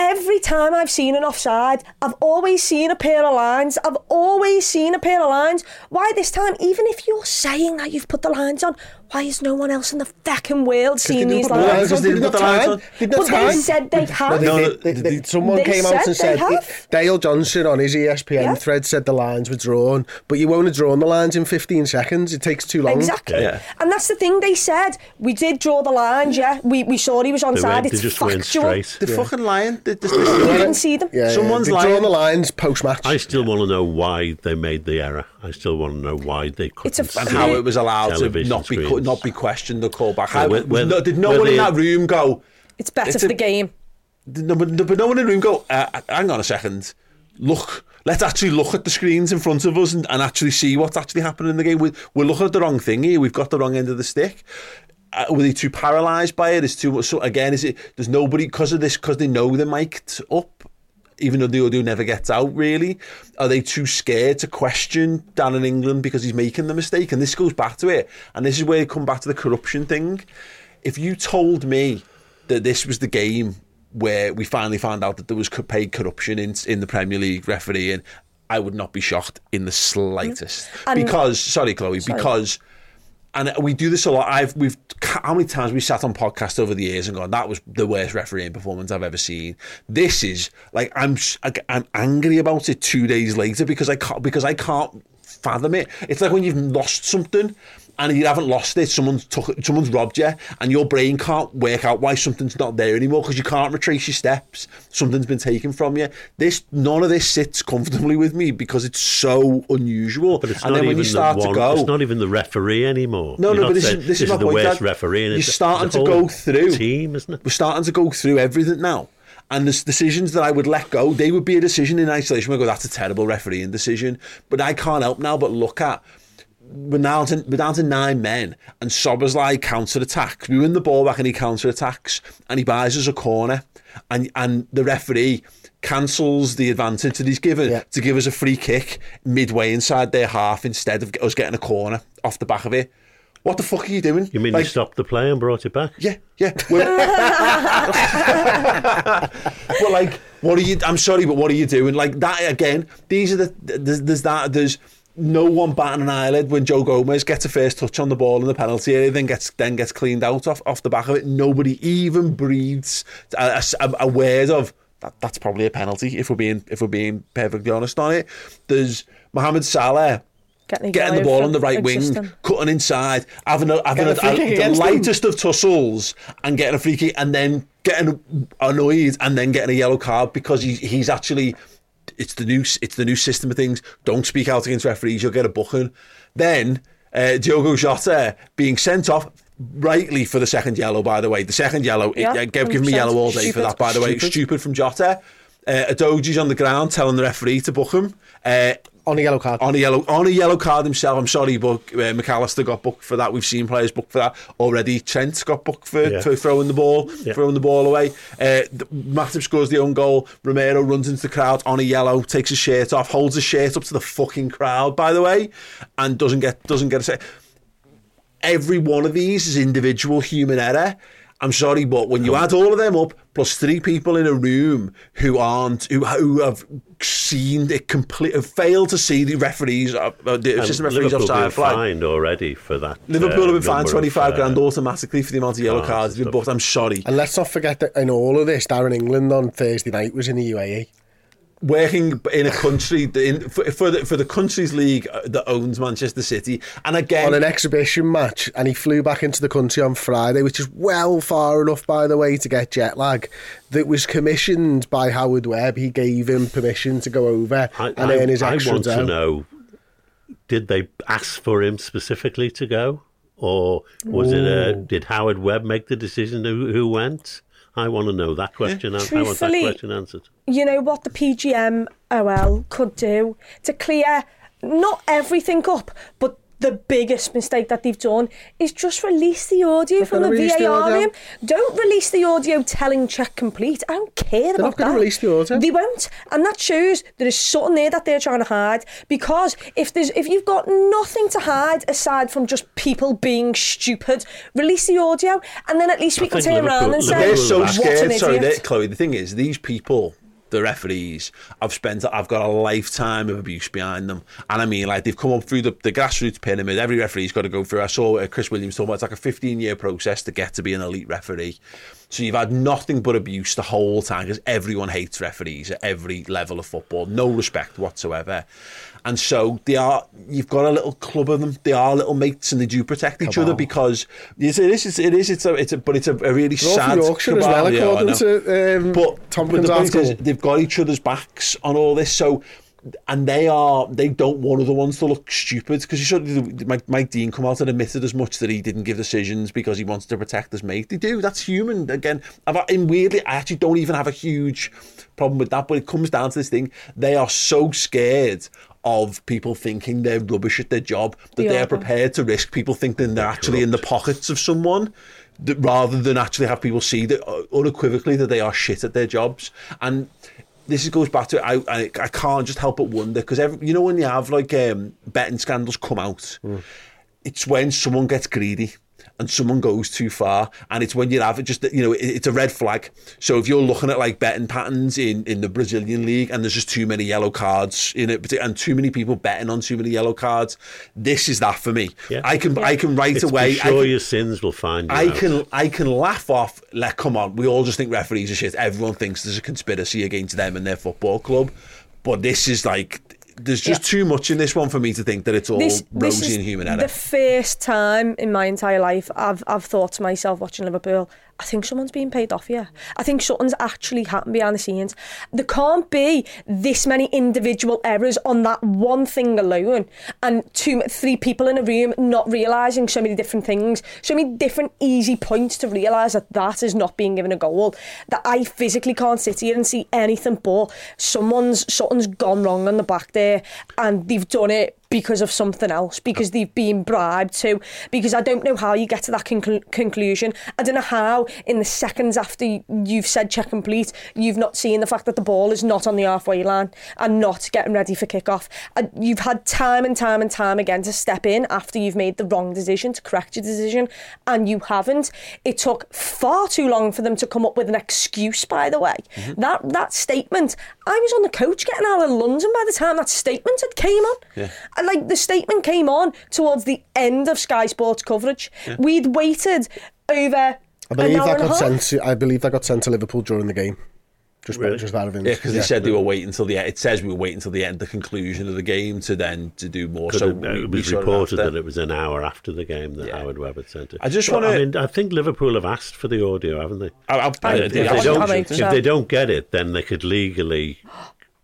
Speaker 3: every time I've seen an offside, I've always seen a pair of lines. I've always seen a pair of lines. Why this time, even if you're saying that you've put the lines on, why is no one else in the fucking world seeing these
Speaker 2: didn't put
Speaker 3: lines?
Speaker 2: lines
Speaker 1: They didn't
Speaker 2: didn't have
Speaker 1: lines
Speaker 2: time. Didn't
Speaker 3: But
Speaker 2: have
Speaker 3: they said they have.
Speaker 2: No,
Speaker 1: No,
Speaker 2: they- they-
Speaker 1: they-
Speaker 2: they- someone
Speaker 3: They
Speaker 2: came out and
Speaker 3: they
Speaker 2: said
Speaker 3: have.
Speaker 2: Dale Johnson on his ESPN
Speaker 3: Yeah.
Speaker 2: thread said the lines were drawn, but you won't have drawn the lines in 15 seconds. It takes too long.
Speaker 3: Exactly.
Speaker 1: Yeah.
Speaker 3: And that's the thing they said. We did draw the lines, yeah. We, we saw he was on
Speaker 4: They,
Speaker 3: side.
Speaker 4: went, they
Speaker 3: It's
Speaker 4: just
Speaker 3: factual.
Speaker 4: went straight.
Speaker 1: They're fucking lying. They- they-
Speaker 3: We
Speaker 1: they-
Speaker 3: didn't see them.
Speaker 2: Yeah,
Speaker 1: Someone's
Speaker 2: yeah. They've
Speaker 1: lying.
Speaker 2: drawn the lines post match.
Speaker 4: I still want to know why they made the error. I still want to know why they couldn't
Speaker 3: It's a-
Speaker 4: see
Speaker 1: and how it was allowed to not be cu-
Speaker 4: screens.
Speaker 1: not be questioned the called back. How,
Speaker 4: where- where-
Speaker 1: no, did no
Speaker 4: where
Speaker 1: one in that room go?
Speaker 3: It's better
Speaker 1: It's
Speaker 3: for
Speaker 1: a-
Speaker 3: the game.
Speaker 1: No, but, no, no one in the room go. Uh, hang on a second. Look, let's actually look at the screens in front of us and, and actually see what's actually happening in the game. We, we're looking at the wrong thing here. We've got the wrong end of the stick. Uh, were they too paralysed by it? Is too much? So again, is it? There's nobody because of this because they know they're mic'd up. Even though the audio never gets out, really, are they too scared to question Darren England because he's making the mistake? And this goes back to it, and this is where you come back to the corruption thing. If you told me that this was the game where we finally found out that there was paid corruption in in the Premier League refereeing, I would not be shocked in the slightest. Mm-hmm.
Speaker 3: And-
Speaker 1: because, sorry, Chloe, because and we do this a lot. I've we've how many times we sat on podcasts over the years and gone that was the worst refereeing performance I've ever seen. This is like I'm I'm angry about it two days later because I can't because I can't fathom it. It's like when you've lost something and you haven't lost it, someone's took, someone's robbed you, and your brain can't work out why something's not there anymore because you can't retrace your steps. Something's been taken from you. This none of this sits comfortably with me because it's so unusual.
Speaker 4: But it's
Speaker 1: and
Speaker 4: not
Speaker 1: then
Speaker 4: even
Speaker 1: when you start
Speaker 4: the
Speaker 1: to go,
Speaker 4: It's not even the referee anymore.
Speaker 1: no,
Speaker 4: You're
Speaker 1: no, but this
Speaker 4: saying,
Speaker 1: is this, is my
Speaker 4: the worst
Speaker 1: Dad.
Speaker 4: referee. And
Speaker 1: You're starting to go through
Speaker 4: team, isn't it?
Speaker 1: We're starting to go through everything now. And the decisions that I would let go, they would be a decision in isolation. We go, that's a terrible refereeing decision. But I can't help now but look at we're down to, we're down to nine men, and Szoboszlai counter attacks. We win the ball back and he counter attacks, and he buys us a corner, and and the referee cancels the advantage that he's given
Speaker 2: Yeah.
Speaker 1: to give us a free kick midway inside their half instead of us getting a corner off the back of it. What the fuck are you doing?
Speaker 4: You mean
Speaker 1: Like,
Speaker 4: you stopped the play and brought it back?
Speaker 1: yeah, yeah. But like, what are you? I'm sorry, but what are you doing? Like that again. These are the there's, there's that there's no one batting an eyelid when Joe Gomez gets a first touch on the ball in the penalty area, then gets then gets cleaned out off, off the back of it. Nobody even breathes a, a, a word of that. That's probably a penalty if we're being if we're being perfectly honest on it. There's Mohamed Salah
Speaker 3: Getting,
Speaker 1: getting the ball on the right wing, cutting inside, having a, having a,
Speaker 2: Getting a
Speaker 1: a- the lightest of tussles and getting a free kick and then getting annoyed and then getting a yellow card because he, he's actually it's the new it's the new system of things. Don't speak out against referees, you'll get a booking. Then uh, Diogo Jota being sent off rightly for the second yellow. By the way, the second yellow,
Speaker 3: Yeah,
Speaker 1: it, give, give me
Speaker 3: 100%.
Speaker 1: yellow all day for that. By the way,
Speaker 2: Stupid.
Speaker 1: stupid from Jota. Uh, Udogie's on the ground telling the referee to book him. Uh,
Speaker 2: on a yellow card.
Speaker 1: on a yellow on a yellow card himself. I'm sorry, but uh, McAllister got booked for that. We've seen players booked for that already. Trent got booked for,
Speaker 4: Yeah.
Speaker 1: for throwing the ball,
Speaker 4: Yeah.
Speaker 1: throwing the ball away. Uh, Matip scores the own goal. Romero runs into the crowd on a yellow, takes his shirt off, holds his shirt up to the fucking crowd, by the way, and doesn't get doesn't get a say. Every one of these is individual human error. I'm sorry, but when you add all of them up, plus three people in a room who aren't, who, who have seen it complete, failed to see the referees, uh, uh, the assistant referees
Speaker 4: Liverpool
Speaker 1: offside
Speaker 4: been
Speaker 1: flag.
Speaker 4: fined already for that.
Speaker 1: Liverpool
Speaker 4: uh,
Speaker 1: have been fined
Speaker 4: number of,
Speaker 1: 25
Speaker 4: uh,
Speaker 1: grand automatically for the amount of yellow
Speaker 4: cards
Speaker 1: cards.
Speaker 4: and
Speaker 1: they've been booked. I'm sorry.
Speaker 2: And let's not forget that in all of this, Darren England on Thursday night was in the. UAE.
Speaker 1: Working in a country, in, for, for, the, for the country's league uh, that owns Manchester City. And again,
Speaker 2: on an exhibition match, and he flew back into the country on Friday, which is well far enough, by the way, to get jet lag. That was commissioned by Howard Webb. He gave him permission to go over
Speaker 4: I,
Speaker 2: and
Speaker 4: I,
Speaker 2: earn his
Speaker 4: I
Speaker 2: extra
Speaker 4: want to know: Did they ask for him specifically to go, or was it? A, did Howard Webb make the decision who, who went? I want to know that question. I want that question answered.
Speaker 3: you know what the PGM OL could do to clear not everything up, but the biggest mistake that they've done is just release the audio from the
Speaker 2: gonna the
Speaker 3: VAR
Speaker 2: audio.
Speaker 3: room. Don't release the audio telling check complete. I don't care about
Speaker 2: not
Speaker 3: that.
Speaker 2: release the audio.
Speaker 3: They won't, and that shows there is something there that they're trying to hide. Because if there's if you've got nothing to hide aside from just people being stupid, release the audio, and then at least we
Speaker 4: I
Speaker 3: can
Speaker 4: think
Speaker 3: turn around
Speaker 4: Liverpool-
Speaker 3: and say,
Speaker 1: they're so
Speaker 4: What
Speaker 3: "What an
Speaker 1: scared. Sorry, Chloe. The thing is, these people, the referees, I've spent, I've got a lifetime of abuse behind them, and I mean, like they've come up through the, the grassroots pyramid. Every referee's got to go through. I saw uh, Chris Williams talking about it's like a 15 year process to get to be an elite referee. So you've had nothing but abuse the whole time because everyone hates referees at every level of football, no respect whatsoever. And so they are. You've got a little club of them. They are little mates, and they do protect each other because it is. It's, it is. It's a. It's a. But it's a, a really
Speaker 2: They're
Speaker 1: sad.
Speaker 2: Yorkshire as well, according to um,
Speaker 1: But,
Speaker 2: Tomkins'
Speaker 1: but
Speaker 2: article.
Speaker 1: is, they've got each other's backs on all this. So, and they are they don't want other ones to look stupid because you should. Mike, Mike Dean come out and admitted as much that he didn't give decisions because he wants to protect his mate. They do. That's human. Again, I've, and weirdly, I actually don't even have a huge problem with that. But it comes down to this thing: they are so scared. Of people thinking they're rubbish at their job, that
Speaker 3: They
Speaker 1: they
Speaker 3: are.
Speaker 1: are prepared to risk people thinking they're actually in the pockets of someone that, rather than actually have people see that uh, unequivocally that they are shit at their jobs. And this goes back to I I, I can't just help but wonder because you know when you have like um, betting scandals come out, it's when someone gets greedy. And someone goes too far, and it's when you have it just you know it, it's a red flag. So if you're looking at like betting patterns in, in the Brazilian league, and there's just too many yellow cards in it, and too many people betting on too many yellow cards, this is that for me.
Speaker 4: Yeah.
Speaker 1: I can I can right
Speaker 4: It's
Speaker 1: away.
Speaker 4: be
Speaker 1: I
Speaker 4: sure
Speaker 1: can-
Speaker 4: your sins will find you.
Speaker 1: I
Speaker 4: out.
Speaker 1: can I can laugh off. Like, come on, we all just think referees are shit. Everyone thinks there's a conspiracy against them and their football club, but this is like there's just too much in this one for me to think that it's all rosy
Speaker 3: is
Speaker 1: and human error.
Speaker 3: the first time in my entire life I've I've thought to myself watching Liverpool, I think someone's being paid off here. I think something's actually happened behind the scenes. There can't be this many individual errors on that one thing alone, and two, three people in a room not realising so many different things, so many different easy points to realise that that is not being given a goal. That I physically can't sit here and see anything but someone's something's gone wrong on the back there, and they've done it because of something else, because they've been bribed to, because I don't know how you get to that conclu- conclusion. I don't know how in the seconds after you've said check complete, you've not seen the fact that the ball is not on the halfway line and not getting ready for kickoff. And you've had time and time and time again to step in after you've made the wrong decision, to correct your decision, and you haven't. It took far too long for them to come up with an excuse, by the way. Mm-hmm. That, that statement, I was on the coach getting out of London by the time that statement had came on.
Speaker 1: Yeah.
Speaker 3: And like the statement came on towards the end of Sky Sports coverage. We'd waited over
Speaker 2: I
Speaker 3: an
Speaker 2: believe
Speaker 3: hour
Speaker 2: that
Speaker 3: and a
Speaker 2: got sent. To, I believe that got sent to Liverpool during the game. Just,
Speaker 4: Really?
Speaker 2: just out of interest.
Speaker 1: yeah,
Speaker 2: interest.
Speaker 1: because they said they were waiting until the end. It says we were waiting until the end, the conclusion of the game, to then to do more. So
Speaker 4: have-
Speaker 1: we,
Speaker 4: it was
Speaker 1: saw
Speaker 4: reported that it was an hour after the game that
Speaker 1: Yeah.
Speaker 4: Howard Webb had sent it.
Speaker 1: I just wanna-
Speaker 4: I mean, I think Liverpool have asked for the audio, haven't they?
Speaker 1: I, I, I,
Speaker 3: I-
Speaker 4: if,
Speaker 1: yeah,
Speaker 4: they
Speaker 3: I-
Speaker 4: don't,
Speaker 3: I
Speaker 4: if they don't get it, then they could legally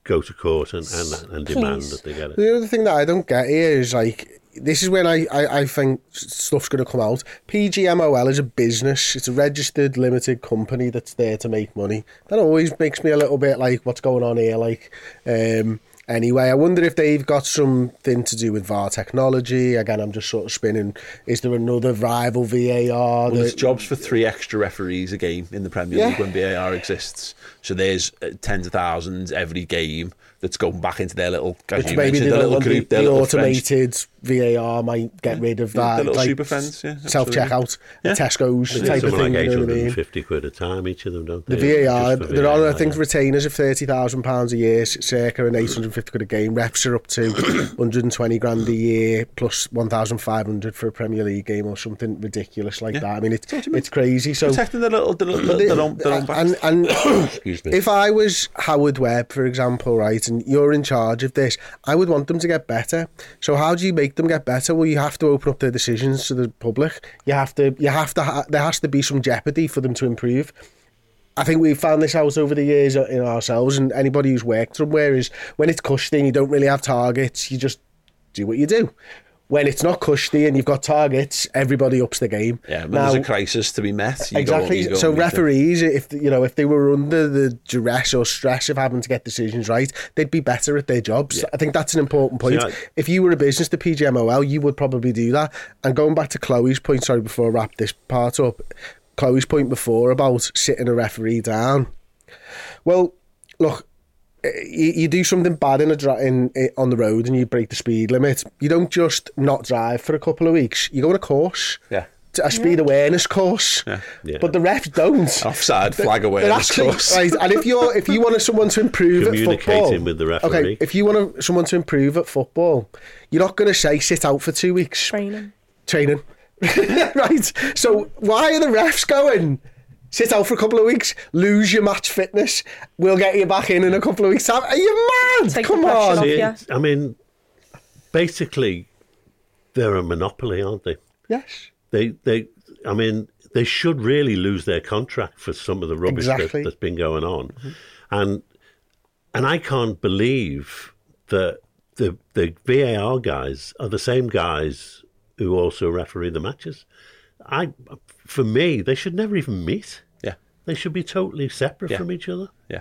Speaker 4: go to court and, and, and demand
Speaker 3: Please.
Speaker 4: that they get it.
Speaker 2: The other thing that I don't get here is like this is when I, I, I think stuff's going to come out. PGMOL is a business. It's a registered limited company that's there to make money. That always makes me a little bit like what's going on here. Like um, anyway, I wonder if they've got something to do with VAR technology. Again, I'm just sort of spinning. Is there another rival VAR?
Speaker 1: Well, there's jobs for three extra referees a game in the Premier
Speaker 2: Yeah.
Speaker 1: League when VAR exists. So there's uh, tens of thousands every game that's going back into their little, as
Speaker 2: Which
Speaker 1: you
Speaker 2: maybe
Speaker 1: mentioned,
Speaker 2: the,
Speaker 1: their little
Speaker 2: the,
Speaker 1: group, their
Speaker 2: the
Speaker 1: little French-
Speaker 2: automated VAR might get rid of that.
Speaker 1: the little super friends, yeah,
Speaker 2: self checkout,
Speaker 1: Yeah.
Speaker 2: Tesco's
Speaker 4: They
Speaker 2: type of thing.
Speaker 4: like
Speaker 2: you know what I mean?
Speaker 4: 850 quid a time, each of them, don't
Speaker 2: The
Speaker 4: they?
Speaker 2: VAR,
Speaker 4: there for
Speaker 2: they're on, I think,
Speaker 4: yeah.
Speaker 2: retainers of £30,000 a year, circa and 850 quid a game. Reps are up to 120 grand a year, plus 1,500 for a Premier League game or something ridiculous like
Speaker 1: Yeah.
Speaker 2: that. I mean, it's,
Speaker 1: That's what I mean.
Speaker 2: it's crazy. So,
Speaker 1: protecting their little, their, little,
Speaker 2: but the-
Speaker 1: their own, their own backs.
Speaker 2: and, and
Speaker 4: Excuse me.
Speaker 2: if I was Howard Webb, for example, right, and you're in charge of this, I would want them to get better. So how do you make them get better? Well, you have to open up their decisions to the public. You have to, you have to, ha- there has to be some jeopardy for them to improve. I think we've found this out over the years uh, in ourselves, and anybody who's worked somewhere is when it's cushy and you don't really have targets, you just do what you do. When it's not cushy and you've got targets, everybody ups the game.
Speaker 1: yeah, when
Speaker 2: Now-
Speaker 1: there's a crisis to be met. You
Speaker 2: exactly.
Speaker 1: Go, you go
Speaker 2: so referees, if you know, if they were under the duress or stress of having to get decisions right, they'd be better at their jobs. I think that's an important point.
Speaker 4: See, I-
Speaker 2: if you were a business, the PGMOL, you would probably do that. And going back to Chloe's point, sorry, before I wrap this part up, Chloe's point before about sitting a referee down. Well, look, you, you do something bad in a dri- in, in on the road and you break the speed limit. You don't just not drive for a couple of weeks. You go on a course.
Speaker 1: Yeah.
Speaker 2: A speed awareness course,
Speaker 1: Yeah.
Speaker 4: Yeah.
Speaker 2: but the refs don't.
Speaker 1: Offside flag
Speaker 2: They're
Speaker 1: awareness
Speaker 2: actually-
Speaker 1: course.
Speaker 2: right, and if you're if you want someone to improve at football,
Speaker 4: with the referee.
Speaker 2: Okay, if you want someone to improve at football, you're not going to say sit out for two weeks
Speaker 3: Training.
Speaker 2: training, right? So why are the refs going? Sit out for a couple of weeks, lose your match fitness. We'll get you back in in a couple of weeks. time. Are you mad?
Speaker 3: Take
Speaker 2: Come on.
Speaker 3: off. Yeah.
Speaker 4: I mean, basically, they're a monopoly, aren't they?
Speaker 2: Yes.
Speaker 4: They, they, I mean, they should really lose their contract for some of the rubbish
Speaker 2: Exactly.
Speaker 4: that, that's been going on, and and I can't believe that the the VAR guys are the same guys who also referee the matches. I, for me, they should never even meet.
Speaker 1: Yeah.
Speaker 4: They should be totally separate
Speaker 1: Yeah.
Speaker 4: from each other.
Speaker 1: Yeah.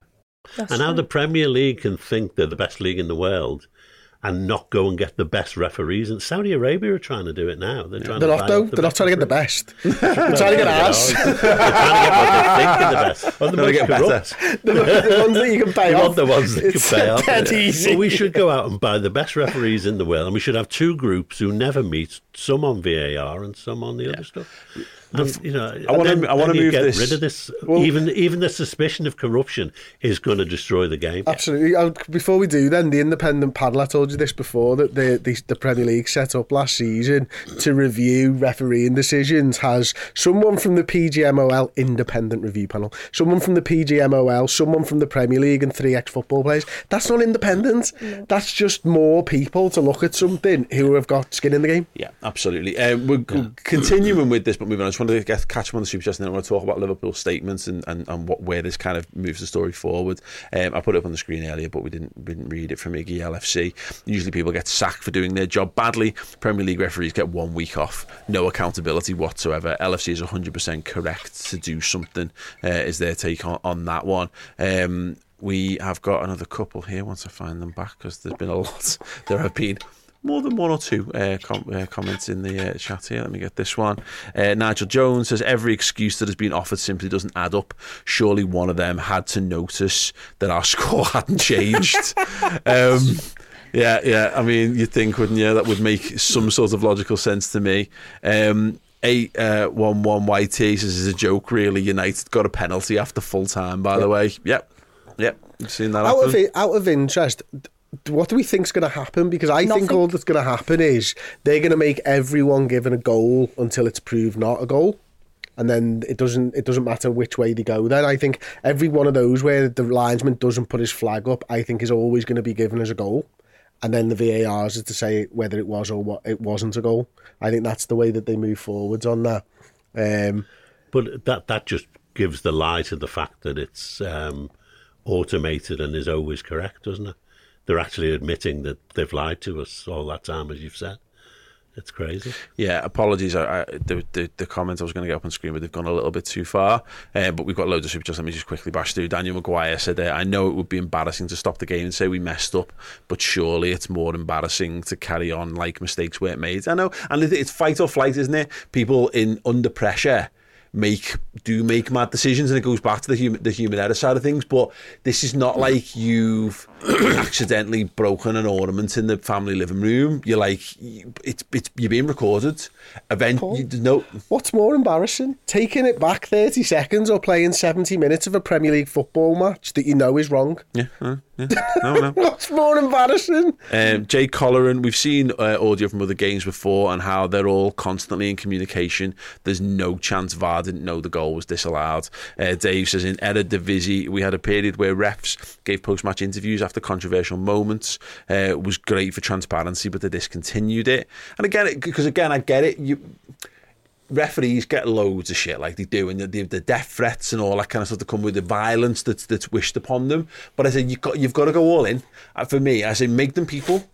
Speaker 3: That's
Speaker 4: And how the Premier League can think they're the best league in the world and not go and get the best referees. And Saudi Arabia are trying to do it now. They're trying
Speaker 2: They're
Speaker 4: to
Speaker 2: not
Speaker 4: buy
Speaker 2: though.
Speaker 4: the
Speaker 2: They're not trying to get the best. They're trying to get ours.
Speaker 4: They're trying to get what they think are the best. Or the
Speaker 1: Trying to
Speaker 4: most
Speaker 1: get better.
Speaker 4: corrupt.
Speaker 2: the, the ones that you can pay
Speaker 4: We
Speaker 2: off.
Speaker 4: the ones that can pay off.
Speaker 2: dead easy.
Speaker 4: But we should go out and buy the best referees in the world, and we should have two groups who never meet, some on VAR and some on the other stuff. And, you know,
Speaker 1: I wanna- I wanna move
Speaker 4: get
Speaker 1: this-
Speaker 4: rid of this.
Speaker 2: Well-
Speaker 4: even even the suspicion of corruption is going to destroy the game.
Speaker 2: Absolutely. Uh, Before we do, then the independent panel. I told you this before that the, the the Premier League set up last season to review refereeing decisions has someone from the PGMOL independent review panel, someone from the PGMOL, someone from the Premier League, and three ex football players. That's not independent. That's just more people to look at something who have got skin in the game.
Speaker 1: Yeah, absolutely. Um, we're g- continuing with this, but moving on. I just wanted to get, catch up on the super chat, and then I want to talk about Liverpool's statements and, and, and what where this kind of moves the story forward. Um, I put it up on the screen earlier, but we didn't we didn't read it from Iggy LFC. Usually, people get sacked for doing their job badly. Premier League referees get one week off, no accountability whatsoever. LFC is 100% correct to do something. Uh, is their take on, on that one? Um, we have got another couple here. Once I find them back, because there's been a lot. There have been more than one or two uh, com- uh, comments in the uh, chat here. Let me get this one. Uh, Nigel Jones says every excuse that has been offered simply doesn't add up. Surely one of them had to notice that our score hadn't changed. um, yeah, yeah. I mean, you'd think, wouldn't you? That would make some sort of logical sense to me. Um, Eight uh, one one YT says is a joke. Really, United got a penalty after full time. By the way, yep, yep. You've seen that
Speaker 2: out
Speaker 1: happen.
Speaker 2: of it, out of interest, what do we think's going to happen? Because I think all that's going to happen is they're going to make everyone given a goal until it's proved not a goal, and then it doesn't it doesn't matter which way they go. Then I think every one of those where the linesman doesn't put his flag up, I think is always going to be given as a goal. And then the VARs is to say whether it was or what it wasn't a goal. I think that's the way that they move forwards on that. Um,
Speaker 4: But that that just gives the lie to the fact that it's um, automated and is always correct, doesn't it? They're actually admitting that they've lied to us all that time, as you've said. It's crazy.
Speaker 1: Yeah, apologies. I, I, the, the the comments I was going to get up on screen, but they've gone a little bit too far. Uh, but we've got loads of super chats. Let me just quickly bash through. Daniel Maguire said, uh, "I know it would be embarrassing to stop the game and say we messed up, but surely it's more embarrassing to carry on like mistakes weren't made." I know, and it's fight or flight, isn't it? People in under pressure make do make mad decisions, and it goes back to the human the human error side of things. But this is not like you've accidentally broken an ornament in the family living room. You're like, it's it's you're being recorded. Event,
Speaker 2: Paul?
Speaker 1: you, no.
Speaker 2: What's more embarrassing? Taking it back 30 seconds or playing 70 minutes of a Premier League football match that you know is wrong?
Speaker 1: Yeah, uh, yeah. no, no.
Speaker 2: What's more embarrassing?
Speaker 1: Um, Jay Colleran, we've seen uh, audio from other games before and how they're all constantly in communication. There's no chance VAR didn't know the goal was disallowed. Uh, Dave says in Eredivisie, we had a period where refs gave post-match interviews after controversial moments. Uh, it was great for transparency, but they discontinued it. And again, because again, I get it. You referees get loads of shit like they do, and the, the death threats and all that kind of stuff that come with the violence that's that's wished upon them. But I said you've got you've got to go all in. Uh, for me, I say make them people.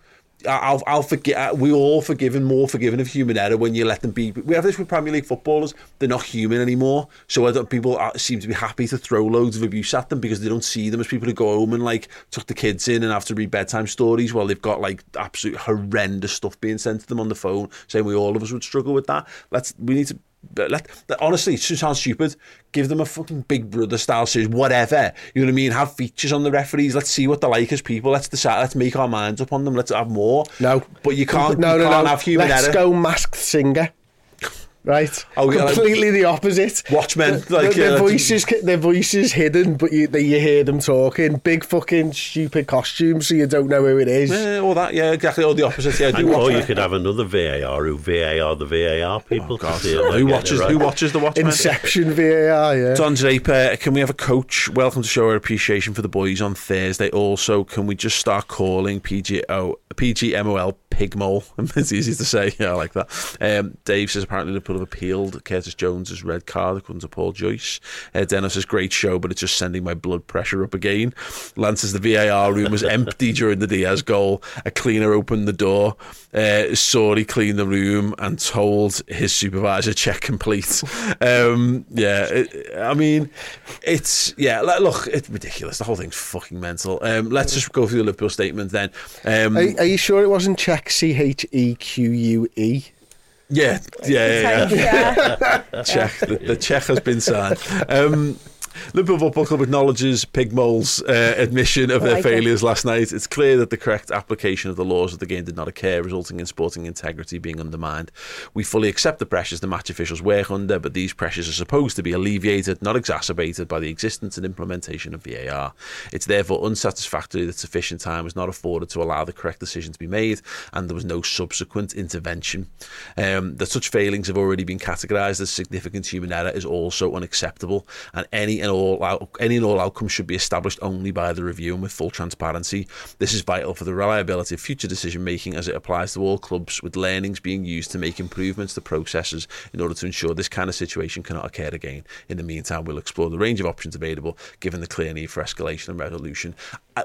Speaker 1: I'll, I'll forget. We all forgiven, more forgiven of human error when you let them be. We have this with Premier League footballers; they're not human anymore. So don't, people seem to be happy to throw loads of abuse at them because they don't see them as people who go home and like tuck the kids in and have to read bedtime stories while they've got like absolute horrendous stuff being sent to them on the phone, saying we all of us would struggle with that. Let's we need to. But let, honestly, it sounds stupid. Give them a fucking Big Brother style series, whatever. You know what I mean? Have features on the referees. Let's see what they're like as people. Let's decide. Let's make our minds up on them. Let's have more.
Speaker 2: No.
Speaker 1: but you can't.
Speaker 2: No,
Speaker 1: you
Speaker 2: no,
Speaker 1: can't
Speaker 2: no.
Speaker 1: have human
Speaker 2: Let's
Speaker 1: error.
Speaker 2: go masked singer. Right,
Speaker 1: Oh, yeah, like-
Speaker 2: completely the opposite.
Speaker 1: Watchmen,
Speaker 2: The-
Speaker 1: like,
Speaker 2: the- their
Speaker 1: uh,
Speaker 2: voices, their voices hidden, but you, they, you hear them talking. Big fucking stupid costumes, so you don't know who it is.
Speaker 1: Yeah, all that. Yeah, exactly. All the opposite. Yeah, do
Speaker 4: or you could have another VAR who VAR the VAR people.
Speaker 1: Oh, God.
Speaker 4: see if they
Speaker 1: Who
Speaker 4: get
Speaker 1: watches?
Speaker 4: right.
Speaker 1: Who watches the Watchmen?
Speaker 2: Inception VAR, yeah.
Speaker 1: Don Draper, can we have a coach? Welcome to show our appreciation for the boys on Thursday. Also, can we just start calling PGO, PGMOL Pigmole? it's easy to say. Yeah, I like that. Um, Dave says apparently Liverpool have appealed Curtis Jones's red card according to Paul Joyce. Uh, Dennis says great show, but it's just sending my blood pressure up again. Lance says the VAR room was empty during the Diaz goal. A cleaner opened the door, uh, he cleaned the room, and told his supervisor check complete. Um, yeah, it, I mean, it's yeah. Look, it's ridiculous. The whole thing's fucking mental. Um, let's just go through the Liverpool statement then. Um,
Speaker 2: Are, are you sure it wasn't check C H E Q U E?
Speaker 1: Yeah, yeah, yeah, yeah. check. The, the check has been signed. Um, Liverpool Football Club acknowledges Pigmole's uh, admission of their
Speaker 3: Like it.
Speaker 1: failures last night. It's clear that the correct application of the laws of the game did not occur, resulting in sporting integrity being undermined. We fully accept the pressures the match officials work under, but these pressures are supposed to be alleviated, not exacerbated, by the existence and implementation of VAR. It's therefore unsatisfactory that sufficient time was not afforded to allow the correct decision to be made, and there was no subsequent intervention. Um, that such failings have already been categorised as significant human error is also unacceptable, and any and all out, any and all outcomes should be established only by the review and with full transparency. This is vital for the reliability of future decision making as it applies to all clubs, with learnings being used to make improvements to processes in order to ensure this kind of situation cannot occur again. In the meantime, we'll explore the range of options available, given the clear need for escalation and resolution.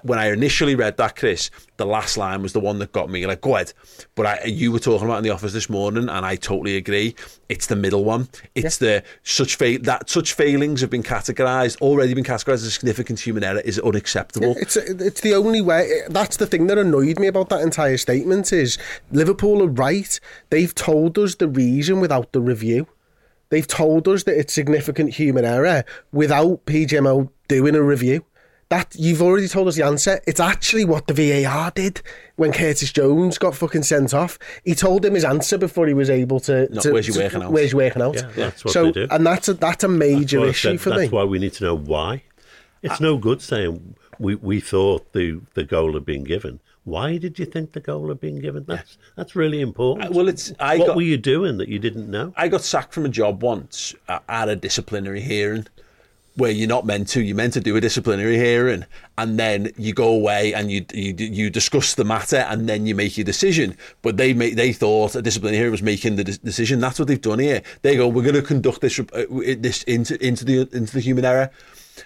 Speaker 1: When I initially read that, Chris, the last line was the one that got me like, go ahead. But I, you were talking about in the office this morning, and I totally agree. It's the middle one. It's the such fa- that such failings have been categorised, already been categorised as a significant human error is unacceptable.
Speaker 2: It's it's the only way. That's the thing that annoyed me about that entire statement is Liverpool are right. They've told us the reason without the review. They've told us that it's significant human error without PGMO doing a review. That you've already told us the answer. It's actually what the VAR did when Curtis Jones got fucking sent off. He told him his answer before he was able to.
Speaker 1: No,
Speaker 2: to-
Speaker 1: where's your
Speaker 2: to-
Speaker 1: working out?
Speaker 2: Where's your working out?
Speaker 4: Yeah, that's what
Speaker 2: so,
Speaker 4: they do.
Speaker 2: and that's a that's a major
Speaker 4: That's
Speaker 2: issue
Speaker 4: said
Speaker 2: for
Speaker 4: that's
Speaker 2: me.
Speaker 4: That's why we need to know why. It's no good saying we, we thought the, the goal had been given. Why did you think the goal had been given? That's that's really important.
Speaker 1: Uh, well, it's- I
Speaker 4: what
Speaker 1: got-
Speaker 4: were you doing that you didn't know?
Speaker 1: I got sacked from a job once uh, at a disciplinary hearing where you're not meant to. You're meant to do a disciplinary hearing, and then you go away and you you you discuss the matter, and then you make your decision. But they make they thought a disciplinary hearing was making the de- decision. That's what they've done here. They go, we're going to conduct this uh, this into into the into the human error.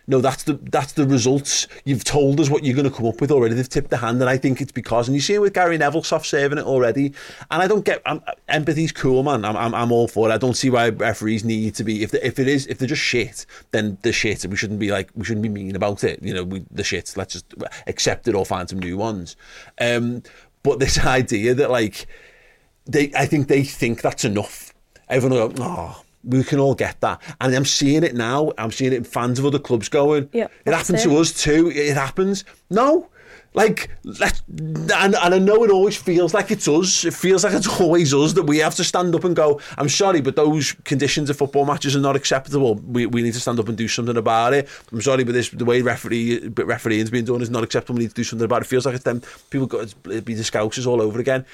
Speaker 1: No, that's the that's the results. You've told us what you're going to come up with already. They've tipped the hand, and I think it's because. And you see it with Gary Neville soft serving it already. And I don't get I'm, empathy's cool, man. I'm, I'm I'm all for it. I don't see why referees need to be if they, if it is if they're just shit, then they're shit. We shouldn't be like we shouldn't be mean about it. You know, we the shit. Let's just accept it or find some new ones. Um, but this idea that like they, I think they think that's enough. Everyone will go, oh, we can all get that. And I'm seeing it now. I'm seeing it in fans of other clubs going,
Speaker 3: Yeah,
Speaker 1: it happens
Speaker 3: it.
Speaker 1: to us too. It happens. No. Like, let and, and I know it always feels like it's us. It feels like it's always us that we have to stand up and go, I'm sorry, but those conditions of football matches are not acceptable. We, we need to stand up and do something about it. I'm sorry, but this the way referee but refereeing's being done is not acceptable. We need to do something about it. It feels like it's them people got it'd be the scousers all over again.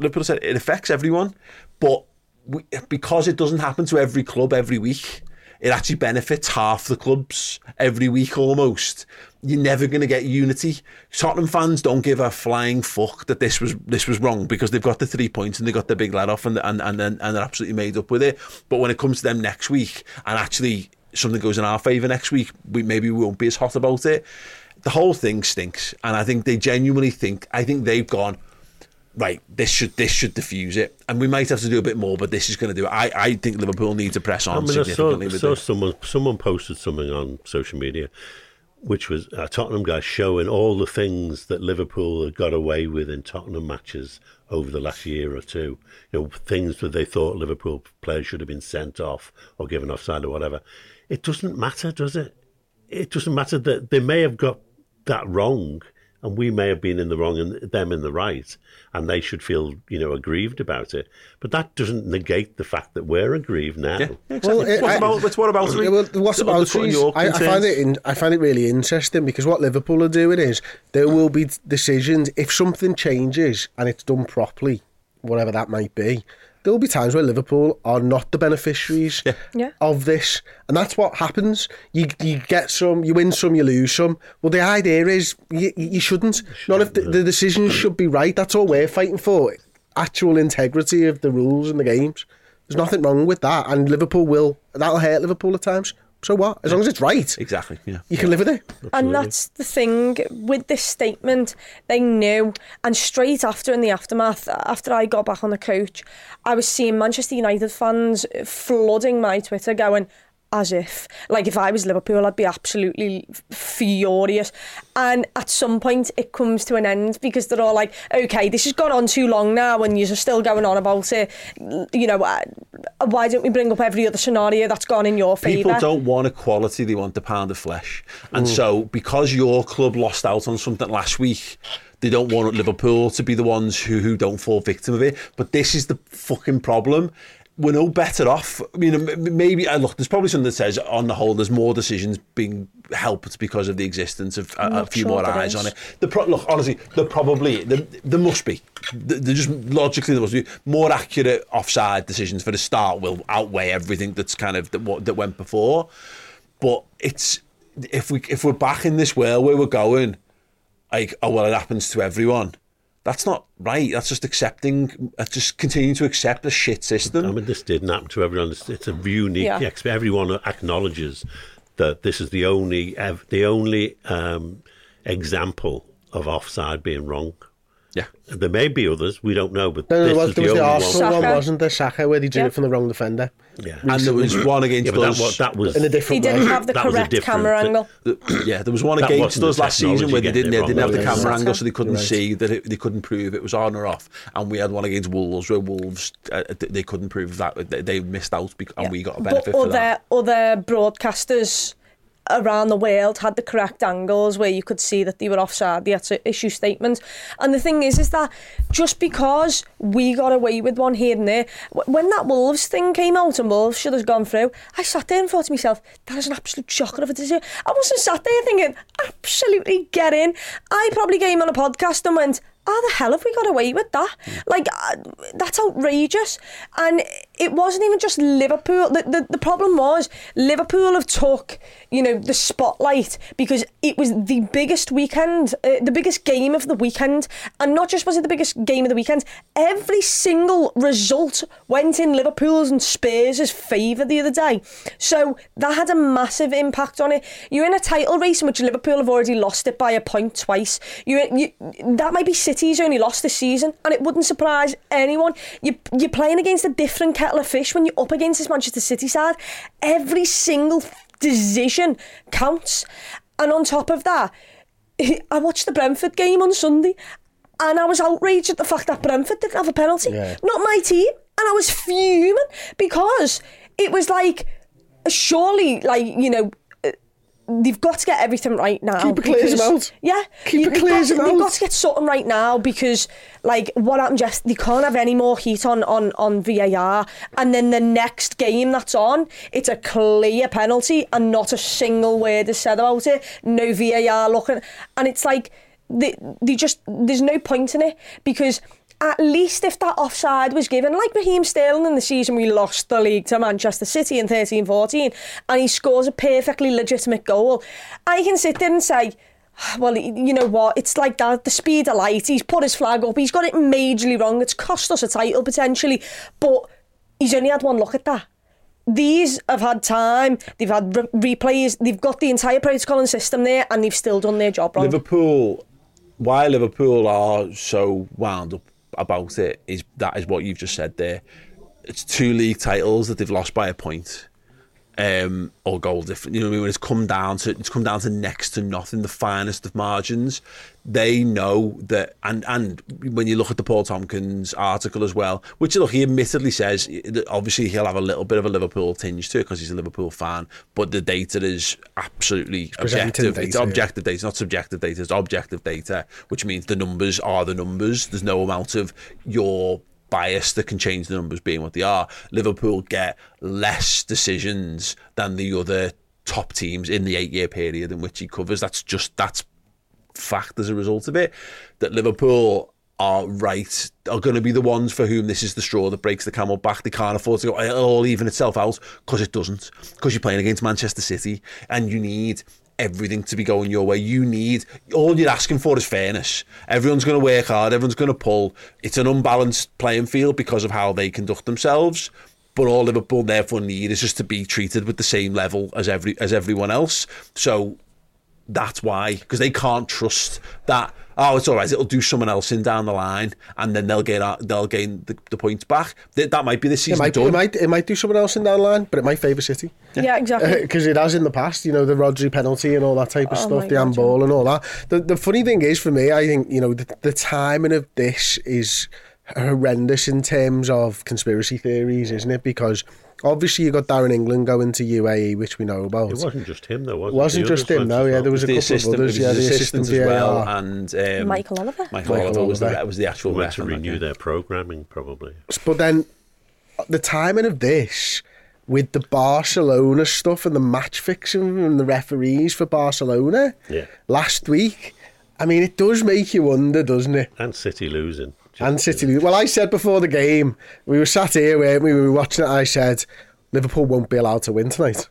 Speaker 1: Liverpool said it affects everyone, but we, because it doesn't happen to every club every week, it actually benefits half the clubs every week almost. You're never going to get unity. Tottenham fans don't give a flying fuck that this was this was wrong because they've got the three points and they got the big lad off and and and, and they're absolutely made up with it. But when it comes to them next week and actually something goes in our favour next week, we maybe we won't be as hot about it. The whole thing stinks, and I think they genuinely think. I think they've gone right, this should this should diffuse it, and we might have to do a bit more, but this is going to do it. I, I think Liverpool need to press on
Speaker 4: I mean, I saw,
Speaker 1: significantly with
Speaker 4: saw
Speaker 1: this.
Speaker 4: someone someone posted something on social media, which was a Tottenham guy showing all the things that Liverpool had got away with in Tottenham matches over the last year or two. You know, things that they thought Liverpool players should have been sent off or given offside or whatever. It doesn't matter, does it? It doesn't matter that they may have got that wrong. And we may have been in the wrong and them in the right, and they should feel, you know, aggrieved about it. But that doesn't negate the fact that we're aggrieved now.
Speaker 1: Yeah, exactly.
Speaker 2: Well,
Speaker 1: what
Speaker 2: I-
Speaker 1: about what's what about
Speaker 2: Yeah, well, what's about
Speaker 1: undercut
Speaker 2: I, I find it in, I find it really interesting because what Liverpool are doing is there will be decisions if something changes and it's done properly, whatever that might be. There will be times where Liverpool are not the beneficiaries
Speaker 3: Yeah.
Speaker 2: of this, and that's what happens. You you get some, you win some, you lose some. Well, the idea is you, you shouldn't. Not if the, the decisions should be right. That's all we're fighting for. Actual integrity of the rules and the games. There's nothing wrong with that, and Liverpool will. That'll hurt Liverpool at times. So what? As long as it's right,
Speaker 1: Exactly. Yeah.
Speaker 2: you can live with it.
Speaker 3: And that's the thing with this statement. They knew, and straight after in the aftermath, after I got back on the coach, I was seeing Manchester United fans flooding my Twitter, going, as if, like, if I was Liverpool, I'd be absolutely furious. And at some point, it comes to an end because they're all like, okay, this has gone on too long now, and you're still going on about it. You know, uh, why don't we bring up every other scenario that's gone in your favour?
Speaker 1: People don't want equality, they want the pound of flesh. And so, because your club lost out on something last week, they don't want Liverpool to be the ones who, who don't fall victim of it. But this is the fucking problem. We're no better off. I mean, maybe, look, there's probably something that says, on the whole, there's more decisions being helped because of the existence of a, a few
Speaker 3: sure
Speaker 1: more eyes
Speaker 3: is.
Speaker 1: on it. The pro- look, honestly, there probably there, there must be. There just logically there must be more accurate offside decisions for the start will outweigh everything that's kind of that, what, that went before. But it's if we if we're back in this world where we're going, like oh well, it happens to everyone. That's not right. That's just accepting. That's just continuing to accept a shit system.
Speaker 4: I mean, this didn't happen to everyone. It's, it's a unique.
Speaker 3: Yeah.
Speaker 4: ex- Everyone acknowledges that this is the only ev- the only um, example of offside being wrong.
Speaker 1: Yeah.
Speaker 4: There may be others. We don't know, but
Speaker 2: No,
Speaker 4: this
Speaker 2: there was,
Speaker 4: is
Speaker 2: there was
Speaker 4: the
Speaker 2: the
Speaker 4: only
Speaker 2: Arsenal
Speaker 4: one.
Speaker 2: one,
Speaker 3: Saka.
Speaker 2: wasn't there? Saka, where they drew
Speaker 3: Yeah.
Speaker 2: it from the wrong defender.
Speaker 4: Yeah.
Speaker 1: And there was one against
Speaker 4: Yeah, but that
Speaker 1: us.
Speaker 4: was, that was
Speaker 2: In a
Speaker 3: He
Speaker 2: different way.
Speaker 3: didn't have the
Speaker 4: That was a
Speaker 3: correct
Speaker 4: different
Speaker 3: camera
Speaker 4: thi-
Speaker 3: angle.
Speaker 1: The- yeah, there was one
Speaker 4: That
Speaker 1: against
Speaker 4: wasn't
Speaker 1: us
Speaker 4: the
Speaker 1: last season where they
Speaker 4: getting
Speaker 1: didn't, they
Speaker 4: wrong,
Speaker 1: didn't have the
Speaker 2: though,
Speaker 1: camera
Speaker 2: yeah.
Speaker 1: angle, so they couldn't
Speaker 2: You're right.
Speaker 1: see that it, they couldn't prove it was on or off. And we had one against Wolves where Wolves uh, they couldn't prove that they, they missed out, bec- and we got a benefit
Speaker 3: but
Speaker 1: for
Speaker 3: other
Speaker 1: that.
Speaker 3: other broadcasters around the world had the correct angles where you could see that they were offside. They had to issue statements. And the thing is, is that just because we got away with one here and there, when that Wolves thing came out and Wolves should have gone through, I sat there and thought to myself, that is an absolute shocker of a decision. I wasn't sat there thinking, absolutely get in. I probably came on a podcast and went, how the hell have we got away with that? Like, uh, that's outrageous. And it wasn't even just Liverpool. The, the, the problem was Liverpool have took, you know, the spotlight because it was the biggest weekend, uh, the biggest game of the weekend. And not just was it the biggest game of the weekend, every single result went in Liverpool's and Spurs' favour the other day. So that had a massive impact on it. You're in a title race in which Liverpool have already lost it by a point twice. You, you that might be City's only lost this season, and it wouldn't surprise anyone. You, you're playing against a different kettle of fish when you're up against this Manchester City side. Every single decision counts, and on top of that, I watched the Brentford game on Sunday. And I was outraged at the fact that Brentford didn't have a penalty.
Speaker 2: Yeah.
Speaker 3: Not my team. And I was fuming because it was like, surely, like, you know, they've got to get everything right now.
Speaker 2: Keep it clear as
Speaker 3: because-
Speaker 2: a.
Speaker 3: Yeah.
Speaker 2: Keep it clear
Speaker 3: got
Speaker 2: as a
Speaker 3: to- They've got to get something right now because, like, what happened just, they can't have any more heat on, on, on VAR. And then the next game that's on, it's a clear penalty and not a single word is said about it. No VAR looking. And it's like, they, they just, there's no point in it because at least if that offside was given, like Raheem Sterling in the season we lost the league to Manchester City in 13 14, and he scores a perfectly legitimate goal, I can sit there and say, well, you know what? It's like that. The speed of light. He's put his flag up. He's got it majorly wrong. It's cost us a title potentially, but he's only had one look at that. These have had time. They've had re- replays. They've got the entire protocol and system there, and they've still done their job wrong.
Speaker 1: Liverpool, why Liverpool are so wound up about it is that is what you've just said there. It's two league titles that they've lost by a point. Um, or goal different. You know what I mean? When it's come down to it's come down to next to nothing, the finest of margins. They know that, and and when you look at the Paul Tomkins article as well, which look he admittedly says that obviously he'll have a little bit of a Liverpool tinge to it because he's a Liverpool fan, but the data is absolutely
Speaker 2: presenting
Speaker 1: objective. It's
Speaker 2: data, yeah.
Speaker 1: objective data, not subjective data. It's objective data, which means the numbers are the numbers. There's no amount of your bias that can change the numbers being what they are. Liverpool get less decisions than the other top teams in the eight year period in which he covers. That's just that's fact as a result of it. That Liverpool are right are going to be the ones for whom this is the straw that breaks the camel back. They can't afford to go all even itself out because it doesn't. Because you're playing against Manchester City and you need everything to be going your way. You need all you're asking for is fairness. Everyone's going to work hard. Everyone's going to pull. It's an unbalanced playing field because of how they conduct themselves. But all Liverpool therefore need is just to be treated with the same level as every as everyone else. So that's why because they can't trust that oh, it's all right. It'll do someone else in down the line, and then they'll get out, they'll gain the, the points back. That, that might be the
Speaker 2: It
Speaker 1: season
Speaker 2: might,
Speaker 1: done.
Speaker 2: it might it might do someone else in down the line, but it might favour City.
Speaker 3: Yeah, exactly.
Speaker 2: Uh, because it has in the past, you know, the Rodri penalty and all that type of
Speaker 3: Oh
Speaker 2: stuff, the
Speaker 3: God,
Speaker 2: handball and all that. The the funny thing is for me, I think you know the, the timing of this is horrendous in terms of conspiracy theories, isn't it? Because obviously you got Darren England going to UAE, which we know about.
Speaker 4: It wasn't just him, though, was
Speaker 2: It
Speaker 4: it?
Speaker 2: wasn't just him,
Speaker 4: weren't
Speaker 2: though. Yeah, there was a couple
Speaker 1: assistant,
Speaker 2: of others. Yeah, the assistant
Speaker 1: assistant as well,
Speaker 2: VAR.
Speaker 1: and um,
Speaker 3: Michael Oliver.
Speaker 1: Michael,
Speaker 2: Michael
Speaker 1: Oliver was the,
Speaker 2: Oliver.
Speaker 1: was the actual
Speaker 4: They went to renew their programming, probably.
Speaker 2: But then the timing of this with the Barcelona stuff and the match fixing and the referees for Barcelona
Speaker 4: Yeah.
Speaker 2: last week, I mean, it does make you wonder, doesn't it?
Speaker 4: And City losing.
Speaker 2: And City. Well, I said before the game, we were sat here, weren't we? We were watching it. I said, Liverpool won't be allowed to win tonight.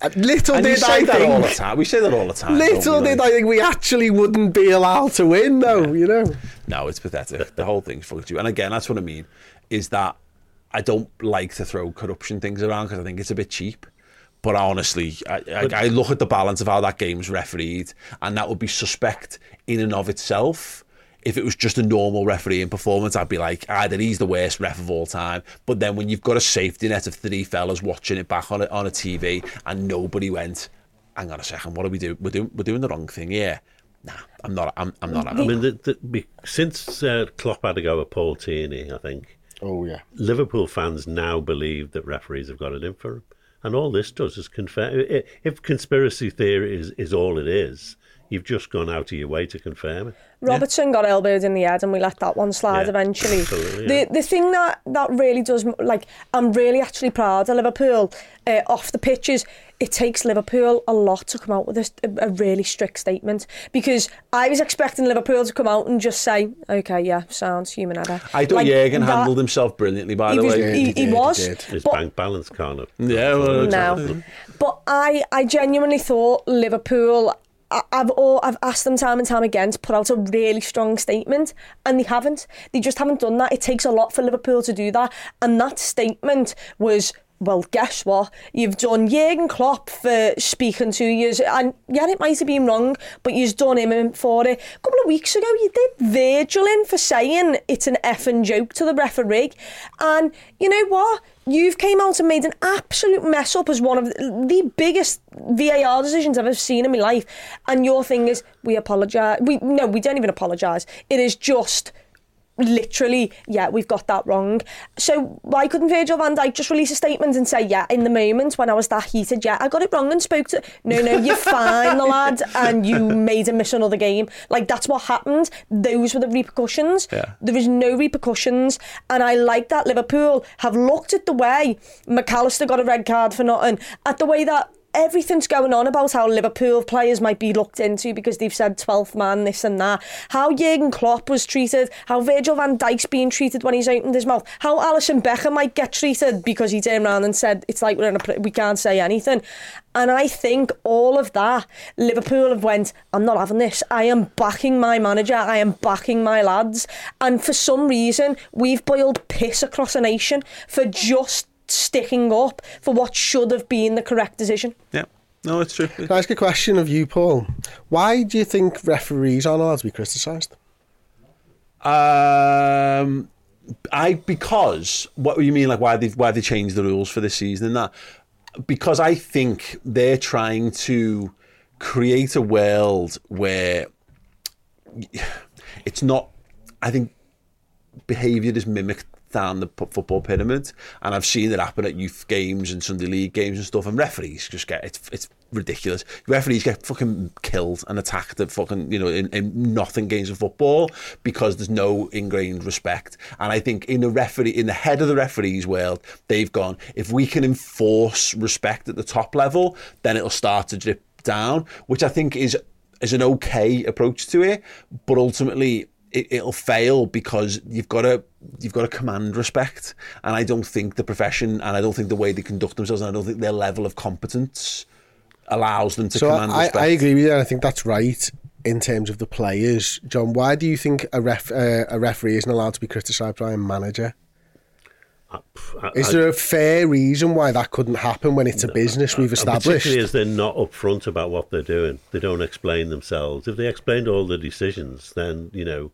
Speaker 2: Uh, little
Speaker 1: And
Speaker 2: did I
Speaker 1: that all the
Speaker 2: think.
Speaker 1: We say that all the time.
Speaker 2: Little did I think we actually wouldn't be allowed to win, though. You know.
Speaker 1: No, it's pathetic. The whole thing's fucked you. And again, that's what I mean. Is that I don't like to throw corruption things around because I think it's a bit cheap. But honestly, I, I, I look at the balance of how that game's refereed, and that would be suspect in and of itself. If it was just a normal refereeing performance, I'd be like, either he's the worst ref of all time. But then when you've got a safety net of three fellas watching it back on a, on a TV, and nobody went, hang on a second, what are we doing? We're doing we're doing the wrong thing here. Nah, I'm not. I'm, I'm not.
Speaker 4: I mean, the, the, since uh, Klopp had to go with Paul Tierney, I think,
Speaker 2: Oh yeah.
Speaker 4: Liverpool fans now believe that referees have got it in for them. And all this does is confirm. If conspiracy theory is, is all it is, you've just gone out of your way to confirm it.
Speaker 3: Robertson got elbowed in the head and we let that one slide
Speaker 4: Yeah,
Speaker 3: eventually.
Speaker 4: yeah.
Speaker 3: The the thing that, that really does, like, I'm really actually proud of Liverpool uh, off the pitches. It takes Liverpool a lot to come out with a, a really strict statement because I was expecting Liverpool to come out and just say, okay, yeah, sounds human error.
Speaker 1: I thought
Speaker 3: Like,
Speaker 1: Jurgen
Speaker 3: that-
Speaker 1: handled himself brilliantly, by
Speaker 3: He
Speaker 1: the
Speaker 3: was,
Speaker 1: way.
Speaker 3: he,
Speaker 2: He
Speaker 3: he
Speaker 2: did, he
Speaker 3: was.
Speaker 2: did.
Speaker 4: His
Speaker 3: but-
Speaker 4: bank balance kind of.
Speaker 1: Yeah, well,
Speaker 3: no. But I, I genuinely thought Liverpool. I've all, I've asked them time and time again to put out a really strong statement, and they haven't. They just haven't done that. It takes a lot for Liverpool to do that, and that statement was. Well, guess what? You've done Jurgen Klopp for speaking to you, and yeah, it might have been wrong, but you've done him for it. A couple of weeks ago, you did Virgil in for saying it's an effing joke to the referee, and you know what? You've came out and made an absolute mess up as one of the biggest VAR decisions I've ever seen in my life. And your thing is, we apologise. We no, we don't even apologise. It is just literally, yeah, we've got that wrong. So why couldn't Virgil van Dijk just release a statement and say, yeah, in the moment when I was that heated, yeah, I got it wrong and spoke to no, no, you're fine, the lad, and you made him miss another game. Like that's what happened. Those were the repercussions.
Speaker 1: Yeah.
Speaker 3: There is no repercussions, and I like that Liverpool have looked at the way Mac Allister got a red card for nothing, at the way that everything's going on about how Liverpool players might be looked into because they've said 12th man, this and that. How Jurgen Klopp was treated, how Virgil van Dijk's being treated when he's opened his mouth, how Alisson Becker might get treated because he turned around and said it's like we're in a we can't say anything. And I think all of that, Liverpool have went, I'm not having this. I am backing my manager. I am backing my lads. And for some reason, we've boiled piss across a nation for just sticking up for what should have been the correct decision.
Speaker 1: Yeah. No, it's true.
Speaker 2: Can I ask a question of you, Paul? Why do you think referees aren't allowed to be criticised?
Speaker 1: Um, I because what do you mean like why they why they changed the rules for this season and that because I think they're trying to create a world where it's not. I think behaviour is mimicked down the football pyramid, and I've seen it happen at youth games and Sunday league games and stuff. And referees just get it's it's ridiculous. Referees get fucking killed and attacked at fucking you know in, in nothing games of football because there's no ingrained respect. And I think in the referee in the head of the referees world, they've gone if we can enforce respect at the top level, then it'll start to drip down, which I think is is an okay approach to it, but ultimately it, it'll fail because you've got to you've got to command respect, and I don't think the profession and I don't think the way they conduct themselves and I don't think their level of competence allows them to
Speaker 2: So
Speaker 1: command
Speaker 2: I,
Speaker 1: respect.
Speaker 2: I agree with you. and I think that's right in terms of the players. John, why do you think a ref uh, a referee isn't allowed to be criticised by a manager?
Speaker 4: I-
Speaker 2: Is there a fair reason why that couldn't happen when it's a business we've established?
Speaker 4: Particularly as they're not upfront about what they're doing. They don't explain themselves. If they explained all the decisions, then, you know,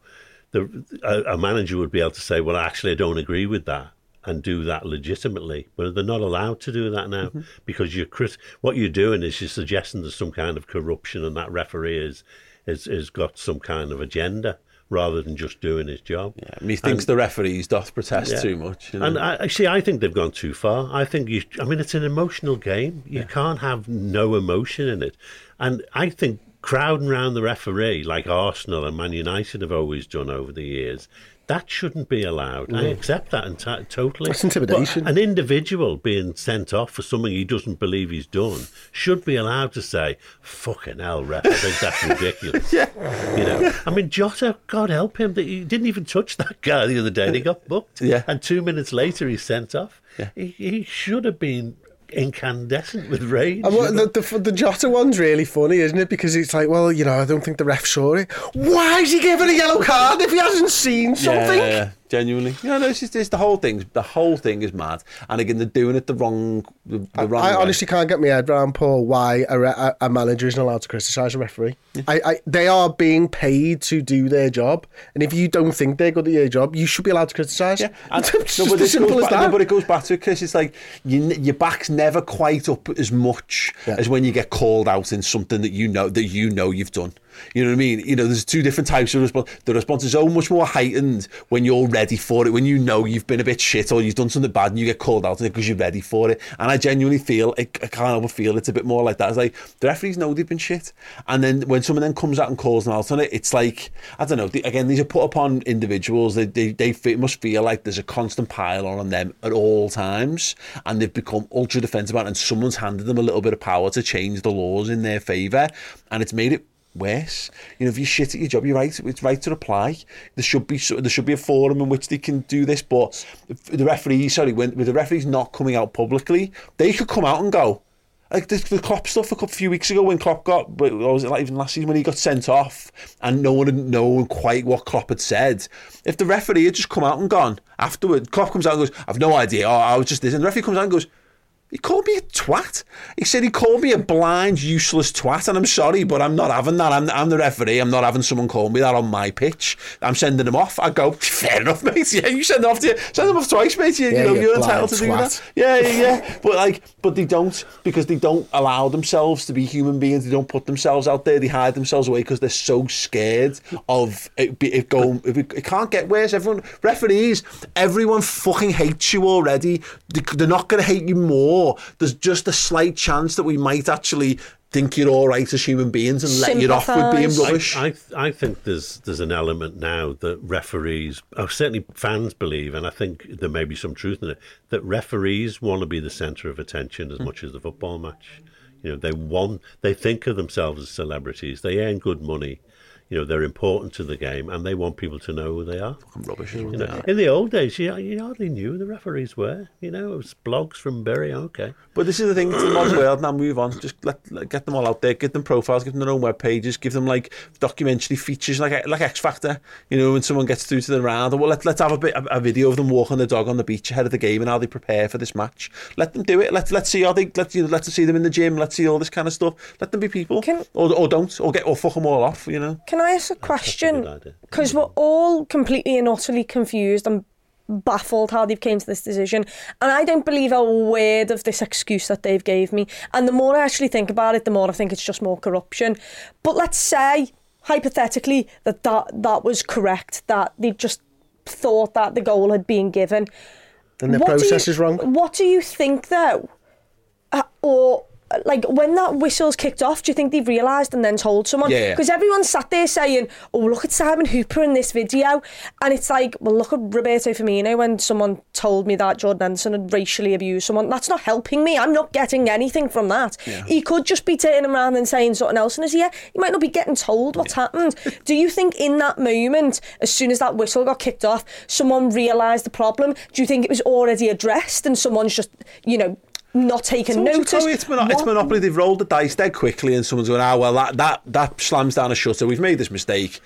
Speaker 4: the, a, a manager would be able to say, well, actually, I don't agree with that and do that legitimately. But they're not allowed to do that now
Speaker 1: Mm-hmm.
Speaker 4: because you're crit- what you're doing is you're suggesting there's some kind of corruption and that referee is, is, has got some kind of agenda rather than just doing his job.
Speaker 1: Yeah, and he thinks the referees doth protest
Speaker 4: Yeah.
Speaker 1: too much. You know?
Speaker 4: And I, actually, I think they've gone too far. I think you. I mean, it's an emotional game. You can't have no emotion in it. And I think crowding around the referee, like Arsenal and Man United have always done over the years, that shouldn't be allowed. I accept that enti- totally.
Speaker 2: That's intimidation.
Speaker 4: But an individual being sent off for something he doesn't believe he's done should be allowed to say, "Fucking hell, ref! I think that's ridiculous." yeah. You know, I mean, Jota, God help him, that he didn't even touch that guy the other day. and He got booked.
Speaker 1: Yeah.
Speaker 4: And two minutes later, he's sent off.
Speaker 1: Yeah.
Speaker 4: He, he should have been incandescent with rage.
Speaker 2: And what, the, the, the Jota one's really funny, isn't it? Because it's like, well, you know, I don't think the ref saw it. Why is he giving a yellow card if he hasn't seen something?
Speaker 1: Yeah, genuinely. You know, it's just it's the whole thing. The whole thing is mad. And again, they're doing it the wrong, the, the wrong
Speaker 2: I honestly can't get my head around, Paul, why a, re- a, manager isn't allowed to criticise a referee. I, I, they are being paid to do their job, and if you don't think they're good at your job, you should be allowed to criticise.
Speaker 1: Yeah, and, no, but
Speaker 2: as simple as
Speaker 1: back,
Speaker 2: that.
Speaker 1: no, but it goes back to it, Chris. It's like you, your back's never quite up as much
Speaker 2: Yeah.
Speaker 1: as when you get called out in something that you know that you know you've done. You know what I mean? You know, there's two different types of response. The response is so much more heightened when you're ready for it, when you know you've been a bit shit or you've done something bad and you get called out on it because you're ready for it. And I genuinely feel, I, I can't help but feel it's a bit more like that. It's like the referees know they've been shit, and then when someone then comes out and calls them out on it, it's like I don't know. the- Again, these are put upon individuals. They they, they fe- must feel like there's a constant pile on them at all times, and they've become ultra defensive about it, and someone's handed them a little bit of power to change the laws in their favour, and it's made it worse. You know, if you're shit at your job, you're right. It's right to reply. There should be there should be a forum in which they can do this. But the referee, sorry, when with the referees not coming out publicly, they could come out and go. Like the, the Klopp stuff a few weeks ago when Klopp got, but was it like even last season when he got sent off and no one had known quite what Klopp had said. If the referee had just come out and gone afterward, Klopp comes out and goes, "I've no idea. Oh, I was just this," and the referee comes out and goes. He called me a twat. He said he called me a blind, useless twat, and I'm sorry, but I'm not having that. I'm, I'm the referee. I'm not having someone call me that on my pitch. I'm sending him off. I go, fair enough, mate. Yeah, you send them off to you. Send them off twice, mate. You,
Speaker 2: Yeah,
Speaker 1: you know,
Speaker 2: you
Speaker 1: you're entitled to do that. Yeah, yeah, yeah. But like, but they don't because they don't allow themselves to be human beings. They don't put themselves out there. They hide themselves away because they're so scared of it, be, it going. It, it can't get worse. Everyone, referees, everyone fucking hates you already. They, they're not going to hate you more. There's just a slight chance that we might actually think you're all right as human beings and let you off with being rubbish.
Speaker 4: I, I, I think there's there's an element now that referees, oh, certainly fans believe, and I think there may be some truth in it, that referees want to be the centre of attention as hmm. much as the football match. You know, they want, they think of themselves as celebrities. They earn good money. You know, they're important to the game, and they want people to know who they are.
Speaker 1: Fucking rubbish is what
Speaker 4: You know, in the old days, you, you hardly knew who the referees were. You know, it was blogs from Bury. Okay,
Speaker 1: But this is the thing, it's the modern world now, move on. Just let, let- get them all out there, give them profiles, give them their own web pages, give them like documentary features like like X Factor, you know, when someone gets through to the round, or well, let, let's have a bit a, a video of them walking the dog on the beach ahead of the game and how they prepare for this match. Let them do it. Let, let's see how they, let, you know, let's see them in the gym, let's see all this kind of stuff. Let them be people.
Speaker 3: Can-
Speaker 1: or, or don't, or get, or fuck them all off, you know.
Speaker 3: Can I ask a question? Because we're all completely and utterly confused and baffled how they've came to this decision. And I don't believe a word of this excuse that they've gave me. And the more I actually think about it, the more I think it's just more corruption. But let's say, hypothetically, that that, that was correct, that they just thought that the goal had been given.
Speaker 2: Then the
Speaker 3: What
Speaker 2: process
Speaker 3: you-
Speaker 2: is wrong.
Speaker 3: What do you think, though? Uh, or like when that whistle's kicked off, do you think they've realised and then told someone?
Speaker 1: Yeah, yeah.
Speaker 3: Because everyone sat there saying, "Oh, look at Simon Hooper in this video," and it's like, "Well, look at Roberto Firmino." When someone told me that Jordan Henderson had racially abused someone, that's not helping me. I'm not getting anything from that. He could just be turning around and saying something else in his ear. He might not be getting told what's happened. Do you think in that moment, as soon as that whistle got kicked off, someone realised the problem? Do you think it was already addressed and someone's just, you know? Not taking
Speaker 1: So
Speaker 3: notice.
Speaker 1: It's, it's, mono- it's Monopoly. They've rolled the dice dead quickly, and someone's going, "Ah, well, that that that slams down a shutter. We've made this mistake."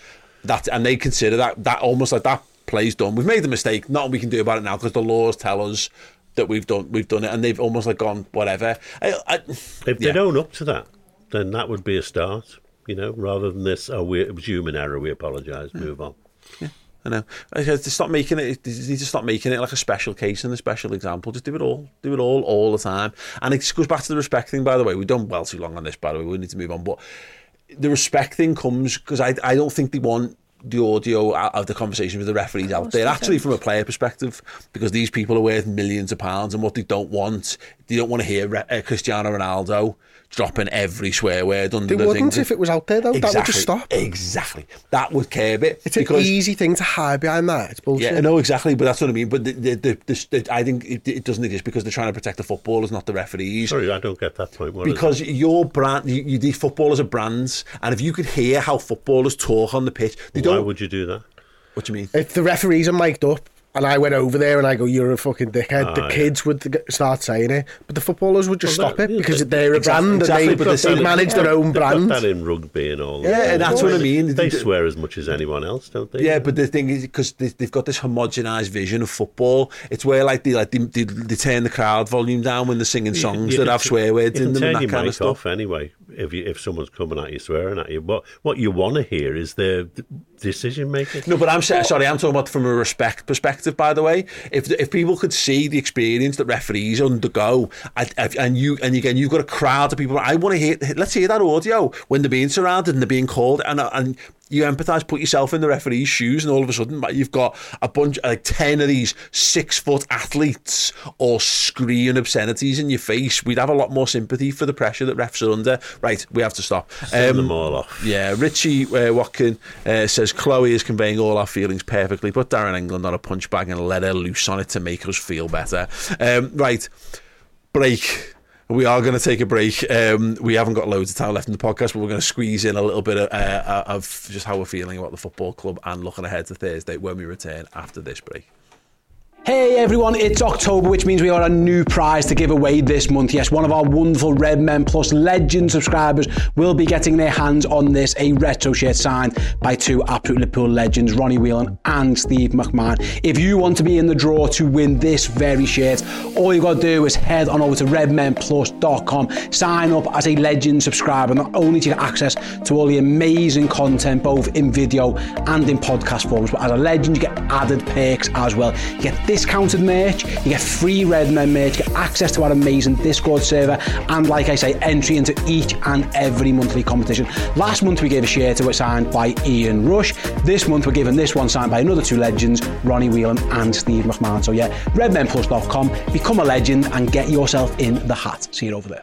Speaker 1: That and they consider that that almost like that Play's done. We've made the mistake. Nothing we can do about it now because the laws tell us that we've done we've done it, and they've almost like gone whatever. I, I,
Speaker 4: If
Speaker 1: yeah.
Speaker 4: they don't up to that, then that would be a start. You know, rather than this, oh, we, it was human error. We apologise. Move on.
Speaker 1: I know. To stop making it. They need to stop making it like a special case and a special example. Just do it all. Do it all all the time. And it goes back to the respect thing. By the way, we've done well too long on this. By the way, we need to move on. But the respect thing comes because I I don't think they want the audio out of the conversation with the referees out there. Actually, from a player perspective, because these people are worth millions of pounds, and what they don't want, they don't want to hear uh, Cristiano Ronaldo dropping every swear word under
Speaker 2: They
Speaker 1: the
Speaker 2: wouldn't
Speaker 1: thing.
Speaker 2: if it was out there, though. That would just stop.
Speaker 1: Exactly. That would curb it.
Speaker 2: It's an easy thing to hide behind that. It's bullshit.
Speaker 1: Yeah, no, exactly. But that's what I mean. But the, the, the, the, the, I think it, it doesn't exist because they're trying to protect the footballers, not the referees.
Speaker 4: Sorry, I don't get that point. What is
Speaker 1: Because your brand, you, you, these footballers are brands, and if you could hear how footballers talk on the pitch, they
Speaker 4: why
Speaker 1: don't.
Speaker 4: would you do that?
Speaker 1: What do you mean?
Speaker 2: If the referees are mic'd up and I went over there and I go, "You're a fucking dickhead,"
Speaker 4: Ah,
Speaker 2: the
Speaker 4: yeah.
Speaker 2: kids would start saying it, but the footballers would just
Speaker 4: Well,
Speaker 2: stop
Speaker 4: that-
Speaker 2: it because
Speaker 4: yeah,
Speaker 2: they're a
Speaker 1: exactly-
Speaker 2: brand
Speaker 1: exactly,
Speaker 2: and
Speaker 1: but
Speaker 2: they,
Speaker 1: this-
Speaker 2: they manage their own
Speaker 4: They've
Speaker 2: brand.
Speaker 4: got that in rugby and all.
Speaker 1: Yeah,
Speaker 4: that.
Speaker 1: and that's what I mean.
Speaker 4: They
Speaker 1: They-
Speaker 4: swear as much as anyone else, don't they?
Speaker 1: Yeah, but the thing is, because they, they've got this homogenized vision of football, it's where like they like they, they, they turn the crowd volume down when they're singing songs
Speaker 4: You
Speaker 1: that
Speaker 4: can-
Speaker 1: have swear words
Speaker 4: you
Speaker 1: in
Speaker 4: can
Speaker 1: them and that
Speaker 4: your
Speaker 1: kind of
Speaker 4: mic
Speaker 1: stuff.
Speaker 4: off anyway. If you, if someone's coming at you swearing at you, what what you want to hear is their decision making.
Speaker 1: No, but I'm sorry. I'm talking about from a respect perspective. By the way, if if people could see the experience that referees undergo, and, and you and again you've got a crowd of people. I want to hear. Let's hear that audio when they're being surrounded and they're being called, and and you empathise. Put yourself in the referee's shoes, and all of a sudden you've got a bunch like ten of these six foot athletes all screaming obscenities in your face. We'd have a lot more sympathy for the pressure that refs are under. Right, we have to stop.
Speaker 4: Send
Speaker 1: Um,
Speaker 4: them all off.
Speaker 1: yeah, Richie uh, Watkin uh, says Chloe is conveying all our feelings perfectly. Put Darren England on a punch bag and let her loose on it to make us feel better. Um, right, break. We are going to take a break. Um, we haven't got loads of time left in the podcast, but we're going to squeeze in a little bit of, uh, of just how we're feeling about the football club and looking ahead to Thursday when we return after this break.
Speaker 5: Hey everyone, it's October, which means we got a new prize to give away this month. Yes, one of our wonderful Redmen Plus Legend subscribers will be getting their hands on this, a retro shirt signed by two absolute Liverpool legends, Ronnie Whelan and Steve McMahon. If you want to be in the draw to win this very shirt, all you got to do is head on over to redmenplus.com, sign up as a Legend subscriber. Not only do you get access to all the amazing content, both in video and in podcast forms, but as a Legend, you get added perks as well. You get discounted merch, you get free Redmen merch, you get access to our amazing Discord server, and like I say, entry into each and every monthly competition. Last month we gave a shirt to was signed by Ian Rush. This month we're giving this one signed by another two legends, Ronnie Whelan and Steve McMahon. So yeah, redmenplus.com, become a legend and get yourself in the hat. See you over there.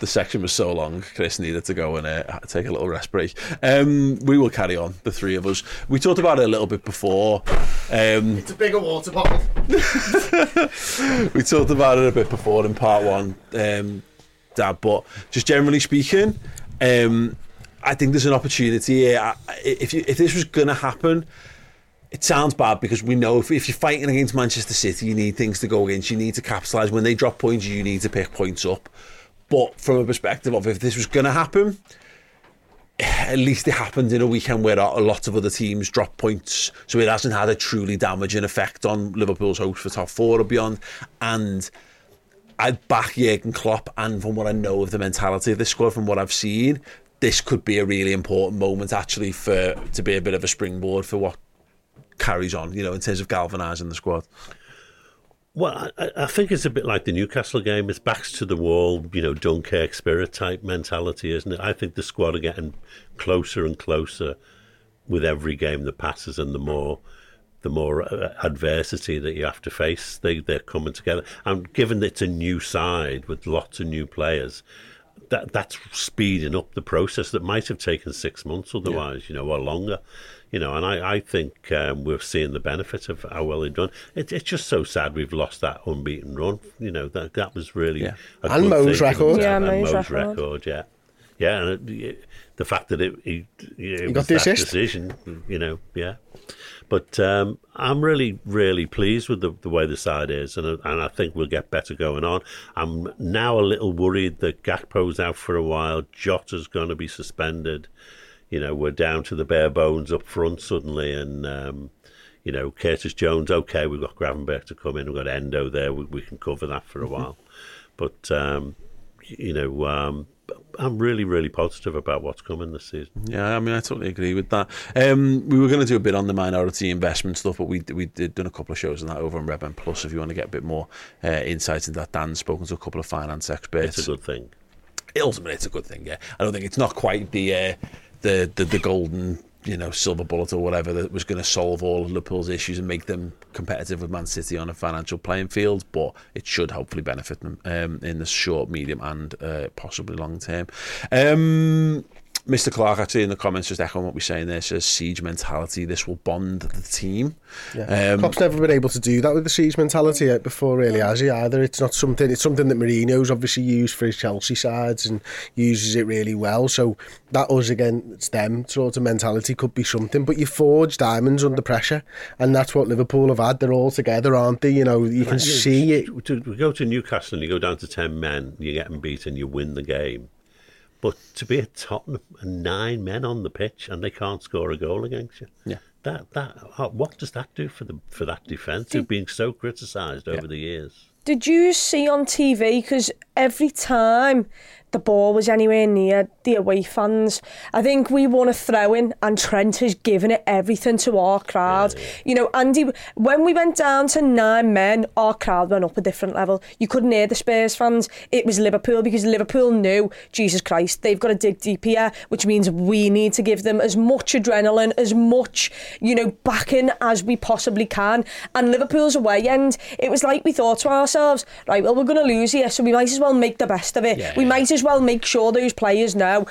Speaker 1: the section was so long, Chris needed to go and uh, take a little rest break. Um, we will carry on, the three of us. We talked about it a little bit before. Um,
Speaker 2: It's a bigger water bottle.
Speaker 1: we talked about it a bit before in part one, um, Dad, but just generally speaking, um, I think there's an opportunity here. I- If, you, if this was going to happen, it sounds bad because we know if, if you're fighting against Manchester City, you need things to go against. You need to capitalise. When they drop points, you need to pick points up. But from a perspective of if this was going to happen, at least it happened in a weekend where a lot of other teams drop points. So it hasn't had a truly damaging effect on Liverpool's hopes for top four or beyond. And I back Jurgen Klopp, and from what I know of the mentality of this squad, from what I've seen, this could be a really important moment actually for to be a bit of a springboard for what carries on, you know, in terms of galvanising the squad.
Speaker 4: Well, I, I, think it's a bit like the Newcastle game. It's backs to the wall, you know, Dunkirk spirit type mentality, isn't it? I think the squad are getting closer and closer with every game that passes, and the more the more uh, adversity that you have to face, they they're coming together. And given it's a new side with lots of new players, that that's speeding up the process that might have taken six months otherwise, yeah. you know, or longer you know, and I, I think um, we're seeing the benefit of how well they've done. It, it's just so sad we've lost that unbeaten run. You know, that that was really
Speaker 2: yeah. and Mo's record.
Speaker 3: Yeah,
Speaker 4: Mo's,
Speaker 3: Mo's
Speaker 4: record. record. Yeah, yeah, and it, the fact that it he, it
Speaker 2: he got the assist.
Speaker 4: decision, you know, yeah. But um, I'm really, really pleased with the, the way the side is, and and I think we'll get better going on. I'm now a little worried that Gakpo's out for a while. Jota's going to be suspended you know, we're down to the bare bones up front suddenly, and um, you know, Curtis Jones. Okay, we've got Gravenberch to come in. We've got Endo there. We, we can cover that for a mm-hmm. while, but um, you know. Um, I'm really, really positive about what's coming this season.
Speaker 1: Yeah, I mean, I totally agree with that. Um, we were going to do a bit on the minority investment stuff, but we we did done a couple of shows on that over on Redmen Plus. If you want to get a bit more uh, insight into that, Dan's spoken to a couple of finance experts.
Speaker 4: It's a good thing.
Speaker 1: Ultimately, it's a good thing. Yeah, I don't think it's not quite the. Uh, the, the, the golden you know silver bullet or whatever that was going to solve all of Liverpool's issues and make them competitive with Man City on a financial playing field, but it should hopefully benefit them um, in the short, medium, and uh, possibly long term. Um, Mr. Clark actually in the comments just echoing what we're saying there says siege mentality. This will bond the team.
Speaker 2: Yeah. Um, Klopp's never been able to do that with the siege mentality before, really, has he? Either it's not something. It's something that Mourinho's obviously used for his Chelsea sides and uses it really well. So that us against them sort of mentality could be something. But you forge diamonds under pressure, and that's what Liverpool have had. They're all together, aren't they? You know, you can see it.
Speaker 4: To, to go to Newcastle and you go down to ten men, you get them beaten, you win the game but to be at Tottenham and nine men on the pitch and they can't score a goal against you,
Speaker 1: yeah,
Speaker 4: that that uh, what does that do for the for that defence who've been so criticised over yeah. the years?
Speaker 3: Did you see on TV? Because every time the ball was anywhere near the away fans. I think we won a throw in, and Trent has given it everything to our crowd. Yeah, yeah. You know, Andy, when we went down to nine men, our crowd went up a different level. You couldn't hear the Spurs fans. It was Liverpool because Liverpool knew, Jesus Christ, they've got to dig deep here, which means we need to give them as much adrenaline, as much, you know, backing as we possibly can. And Liverpool's away end, it was like we thought to ourselves, right, well, we're going to lose here, so we might as well make the best of it. Yeah, we might as well make sure those players know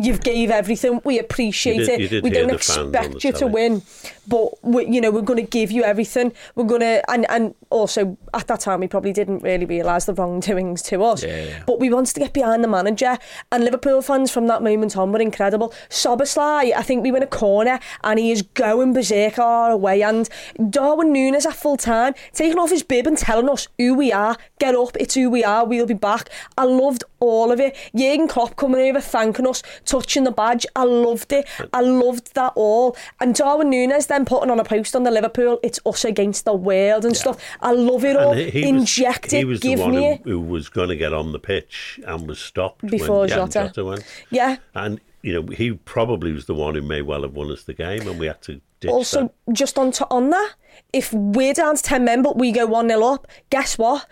Speaker 3: you've gave everything. We appreciate
Speaker 4: did,
Speaker 3: it. We don't expect you to win, but we, you know we're going to give you everything. We're going to and and also at that time we probably didn't really realise the wrongdoings to us.
Speaker 1: Yeah, yeah.
Speaker 3: But we wanted to get behind the manager, and Liverpool fans from that moment on were incredible. Szoboszlai, I think we were in a corner and he is going berserk our away, and Darwin Núñez at full time taking off his bib and telling us who we are. Get up, it's who we are. We'll be back. I loved all of it. Jurgen Klopp coming over, thanking us, touching the badge. I loved it. I loved that all. And Darwin Núñez then putting on a post on the Liverpool, it's us against the world and yeah. stuff. I love it all. He, he Inject
Speaker 4: was,
Speaker 3: it.
Speaker 4: He was
Speaker 3: give
Speaker 4: the one
Speaker 3: me
Speaker 4: who, who, was going to get on the pitch and was stopped
Speaker 3: before
Speaker 4: when
Speaker 3: Jota.
Speaker 4: Jota went.
Speaker 3: Yeah.
Speaker 4: And you know, he probably was the one who may well have won us the game, and we had to.
Speaker 3: also,
Speaker 4: that.
Speaker 3: just on to, on that, if we're down to ten men but we go one 0 up, guess what?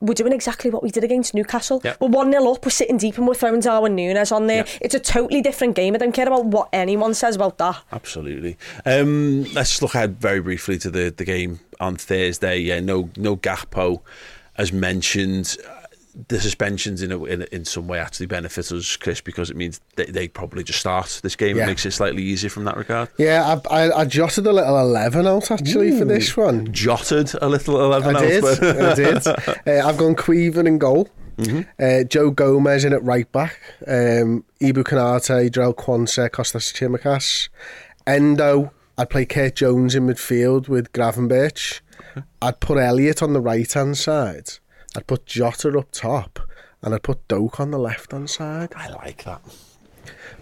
Speaker 3: We're doing exactly what we did against Newcastle.
Speaker 1: Yep.
Speaker 3: We're 1 0 up, we're sitting deep, and we're throwing Darwin Núñez on there. Yep. It's a totally different game. I don't care about what anyone says about that.
Speaker 1: Absolutely. Um, let's look ahead very briefly to the, the game on Thursday. Yeah, no, no Gakpo, as mentioned the suspensions in, a, in in some way actually benefit us, Chris, because it means they, they probably just start this game. Yeah. It makes it slightly easier from that regard.
Speaker 2: Yeah, I, I, I jotted a little eleven out actually Ooh, for this one.
Speaker 1: Jotted a little eleven.
Speaker 2: I did. I did. Uh, I've gone Caoimhin in goal. Mm-hmm. Uh, Joe Gomez in at right back. Um, Ibou Konate, Jarell Quansah, Kostas Tsimikas, Endo, I'd play Kurt Jones in midfield with Gravenberch. I'd put Elliott on the right hand side. I'd put Jota up top, and I'd put Doak on the left hand side.
Speaker 1: I like that.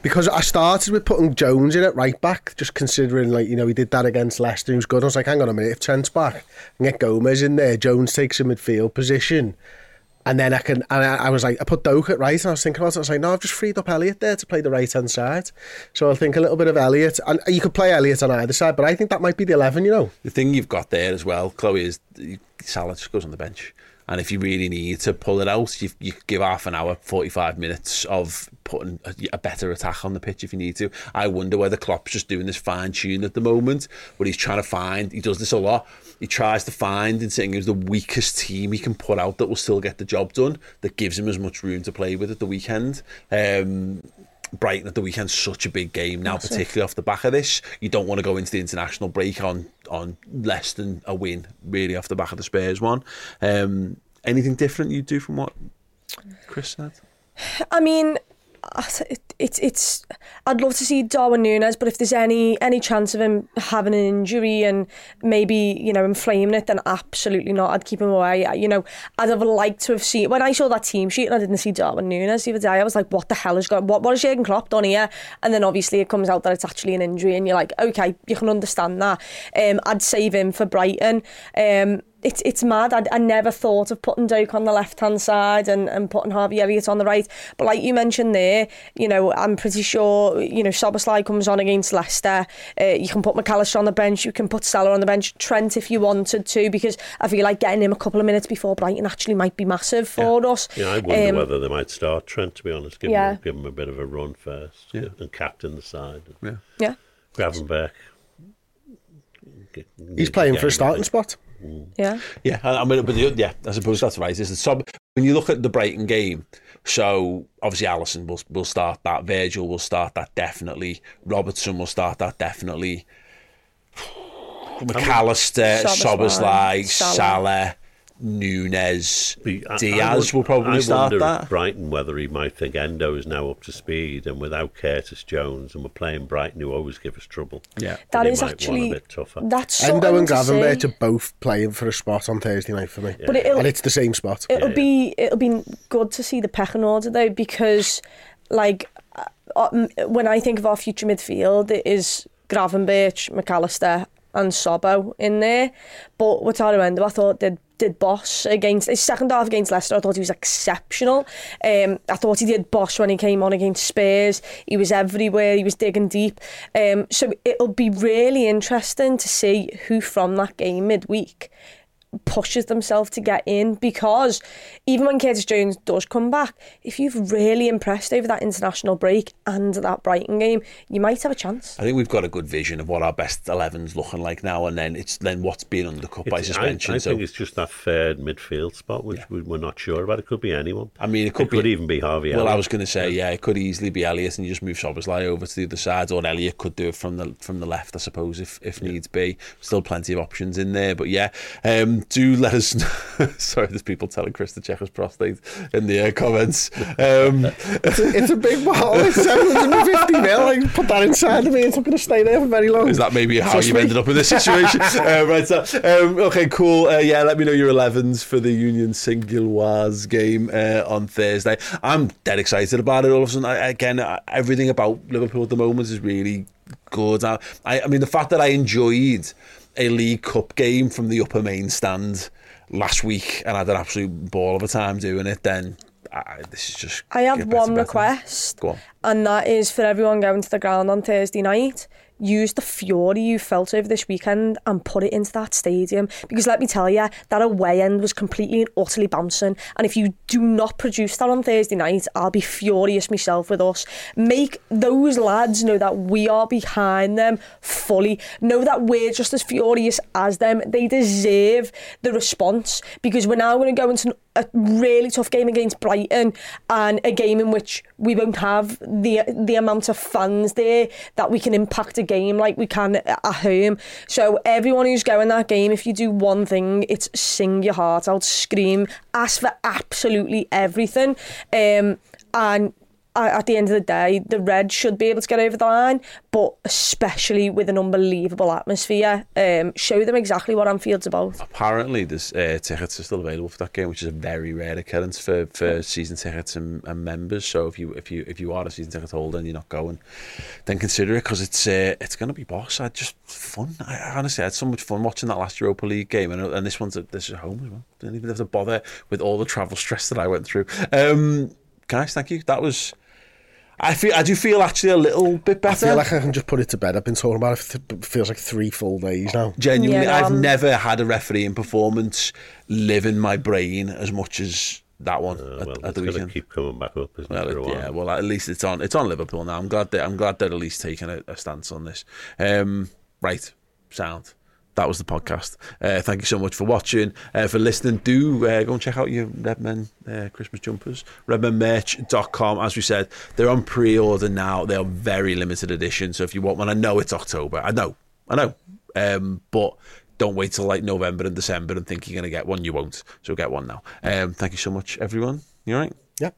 Speaker 2: Because I started with putting Jones in at right back, just considering like you know he did that against Leicester, he was good. I was like, hang on a minute, if Trent's back and get Gomez in there, Jones takes a midfield position, and then I can. And I, I was like, I put Doak at right, and I was thinking about it. I was like, no, I've just freed up Elliott there to play the right hand side, so I'll think a little bit of Elliott, and you could play Elliott on either side, but I think that might be the eleven. You know,
Speaker 1: The thing you've got there as well, Chloe, is Salah just goes on the bench. And if you really need to pull it out, you, you give half an hour, 45 minutes of putting a, a better attack on the pitch if you need to. I wonder whether Klopp's just doing this fine tune at the moment, but he's trying to find, he does this a lot, he tries to find and saying is the weakest team he can put out that will still get the job done, that gives him as much room to play with at the weekend. Um, Brighton at the weekend such a big game now,
Speaker 3: Massive.
Speaker 1: particularly off the back of this. You don't want to go into the international break on on less than a win, really, off the back of the Spurs one. Um, anything different you do from what Chris said?
Speaker 3: I mean, it, it, it's I'd love to see Darwin Nunes, but if there's any any chance of him having an injury and maybe you know inflaming it, then absolutely not. I'd keep him away. You know, I'd have liked to have seen when I saw that team sheet and I didn't see Darwin Nunes the other day. I was like, what the hell is going? What what is Jurgen Klopp done here? And then obviously it comes out that it's actually an injury, and you're like, okay, you can understand that. Um, I'd save him for Brighton. Um, it's it's mad. I, I never thought of putting Doak on the left hand side and, and putting Harvey Elliott on the right. But like you mentioned there, you know, I'm pretty sure you know Szoboszlai comes on against Leicester. Uh, you can put Mac Allister on the bench. You can put Salah on the bench. Trent if you wanted to, because I feel like getting him a couple of minutes before Brighton actually might be massive for us.
Speaker 4: Yeah, I wonder
Speaker 3: Um,
Speaker 4: whether they might start Trent, to be honest. Give,
Speaker 3: Yeah.
Speaker 4: him, give him a bit of a run first
Speaker 1: Yeah.
Speaker 4: and captain the side.
Speaker 1: Yeah.
Speaker 3: Yeah.
Speaker 4: Gravenberch. Get-
Speaker 2: he's playing for a starting
Speaker 4: think.
Speaker 2: Spot.
Speaker 3: Yeah.
Speaker 1: Yeah, I I mean, but the, yeah, I suppose that's right. Is the sub when you look at the Brighton game? So obviously, Alisson will will start that. Virgil will start that definitely. Robertson will start that definitely. Mac Allister,
Speaker 3: Szoboszlai,
Speaker 1: Soboslai,
Speaker 3: Salah.
Speaker 1: Salah, Núñez,
Speaker 4: The- I- I
Speaker 1: Diaz will probably
Speaker 4: I
Speaker 1: start
Speaker 4: wonder
Speaker 1: that.
Speaker 4: Brighton whether he might think Endo is now up to speed, and without Curtis Jones, and we're playing Brighton, who always give us trouble.
Speaker 1: Yeah,
Speaker 3: That
Speaker 4: he
Speaker 3: is
Speaker 4: might want
Speaker 3: actually
Speaker 4: a bit tougher.
Speaker 3: that's
Speaker 2: Endo and
Speaker 3: something to
Speaker 2: Gravenberch are both playing for a spot on Thursday night for me,
Speaker 3: But it'll-
Speaker 2: and it's the same spot.
Speaker 3: It'll be it'll be good to see the pecking order though because like uh, uh, when I think of our future midfield it is Gravenberch, Mac Allister and Sobo in there. But what I remember, I thought did did Boss against his second half against Leicester. I thought he was exceptional. Um, I thought he did Boss when he came on against Spurs. He was everywhere. He was digging deep. Um, so it'll be really interesting to see who from that game midweek pushes themselves to get in because even when Curtis Jones does come back, if you've really impressed over that international break and that Brighton game, you might have a chance.
Speaker 1: I think we've got a good vision of what our best 11's looking like now, and then it's then what's being undercut by
Speaker 4: It's- I,
Speaker 1: suspension.
Speaker 4: I
Speaker 1: so
Speaker 4: think it's just that third midfield spot, which we, we're not sure about. It could be anyone.
Speaker 1: I mean, it could be
Speaker 4: even be Harvey.
Speaker 1: Well, I was going to say, yeah, it could easily be Elliott, and you just move Szoboszlai over to the other side, or Elliott could do it from the from the left, I suppose, if if needs be. Still plenty of options in there, but yeah, um, do let us. know. Sorry, there's people telling Chris to check his prostate in the uh, comments. Um,
Speaker 2: It's a, it's a big bottle. It's 750 mil. Like, put that inside of me. It's not going to stay there for very long.
Speaker 1: Is that maybe how
Speaker 2: Trust
Speaker 1: you've
Speaker 2: me.
Speaker 1: ended up in this situation? uh, right, so, um, okay, cool. Uh, yeah, let me know your 11s for the Union Saint-Gilloise game uh, on Thursday. I'm dead excited about it. All of a sudden, I, again, I- everything about Liverpool at the moment is really good. I, I, I mean, the fact that I enjoyed a League Cup game from the upper main stand last week and had an absolute ball of a time doing it, then I, this is just...
Speaker 3: I have one
Speaker 1: better.
Speaker 3: request,
Speaker 1: Go on.
Speaker 3: and that is for everyone going to the ground on Thursday night Use the fury you felt over this weekend and put it into that stadium. Because let me tell you, that away end was completely and utterly bouncing. And if you do not produce that on Thursday night, I'll be furious myself with us. Make those lads know that we are behind them fully. Know that we're just as furious as them. They deserve the response because we're now going to go into a really tough game against Brighton and a game in which we won't have the the amount of fans there that we can impact a game like we can at home. So everyone who's going that game, if you do one thing, it's sing your heart out, scream, ask for absolutely everything, um, and at the end of the day, the Reds should be able to get over the line, but especially with an unbelievable atmosphere. Um, show them exactly what Anfield's about.
Speaker 1: Apparently, there's uh, tickets are still available for that game, which is a very rare occurrence for, for season tickets and, and members. So if you if you if you are a season ticket holder and you're not going, then consider it because it's uh, it's going to be boss. I just fun. I honestly had so much fun watching that last Europa League game, and, and this one's a, this is home as well. Didn't even have to bother with all the travel stress that I went through. Um, guys, thank you. That was. I feel I do feel actually a little bit better.
Speaker 2: I
Speaker 1: better.
Speaker 2: feel like I can just put it to bed. I've been talking about it. For th- it feels like three full days now.
Speaker 1: Genuinely,
Speaker 3: Yeah,
Speaker 1: I've
Speaker 3: um,
Speaker 1: never had a refereeing performance live in my brain as much as that one
Speaker 4: Uh,
Speaker 1: at,
Speaker 4: well,
Speaker 1: at
Speaker 4: it's
Speaker 1: the
Speaker 4: going to
Speaker 1: weekend.
Speaker 4: keep coming back up, isn't
Speaker 1: Well,
Speaker 4: it, for a
Speaker 1: it-
Speaker 4: while?
Speaker 1: yeah. Well, at least it's on. It's on Liverpool now. I'm glad that I'm glad they're at least taking a, a stance on this. Um, right, sound. That was the podcast. Uh, thank you so much for watching, uh, for listening. Do uh, go and check out your Redmen uh, Christmas jumpers, redmenmerch.com. As we said, they're on pre-order now. They are very limited edition. So if you want one, I know it's October. I know, I know, um, but don't wait till like November and December and think you're going to get one. You won't. So get one now. Um, thank you so much, everyone. You all right?
Speaker 2: Yeah.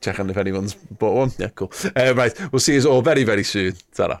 Speaker 1: checking if anyone's bought one. Yeah, cool. Uh, right, we'll see you all very, very soon. ta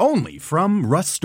Speaker 6: Only from Rust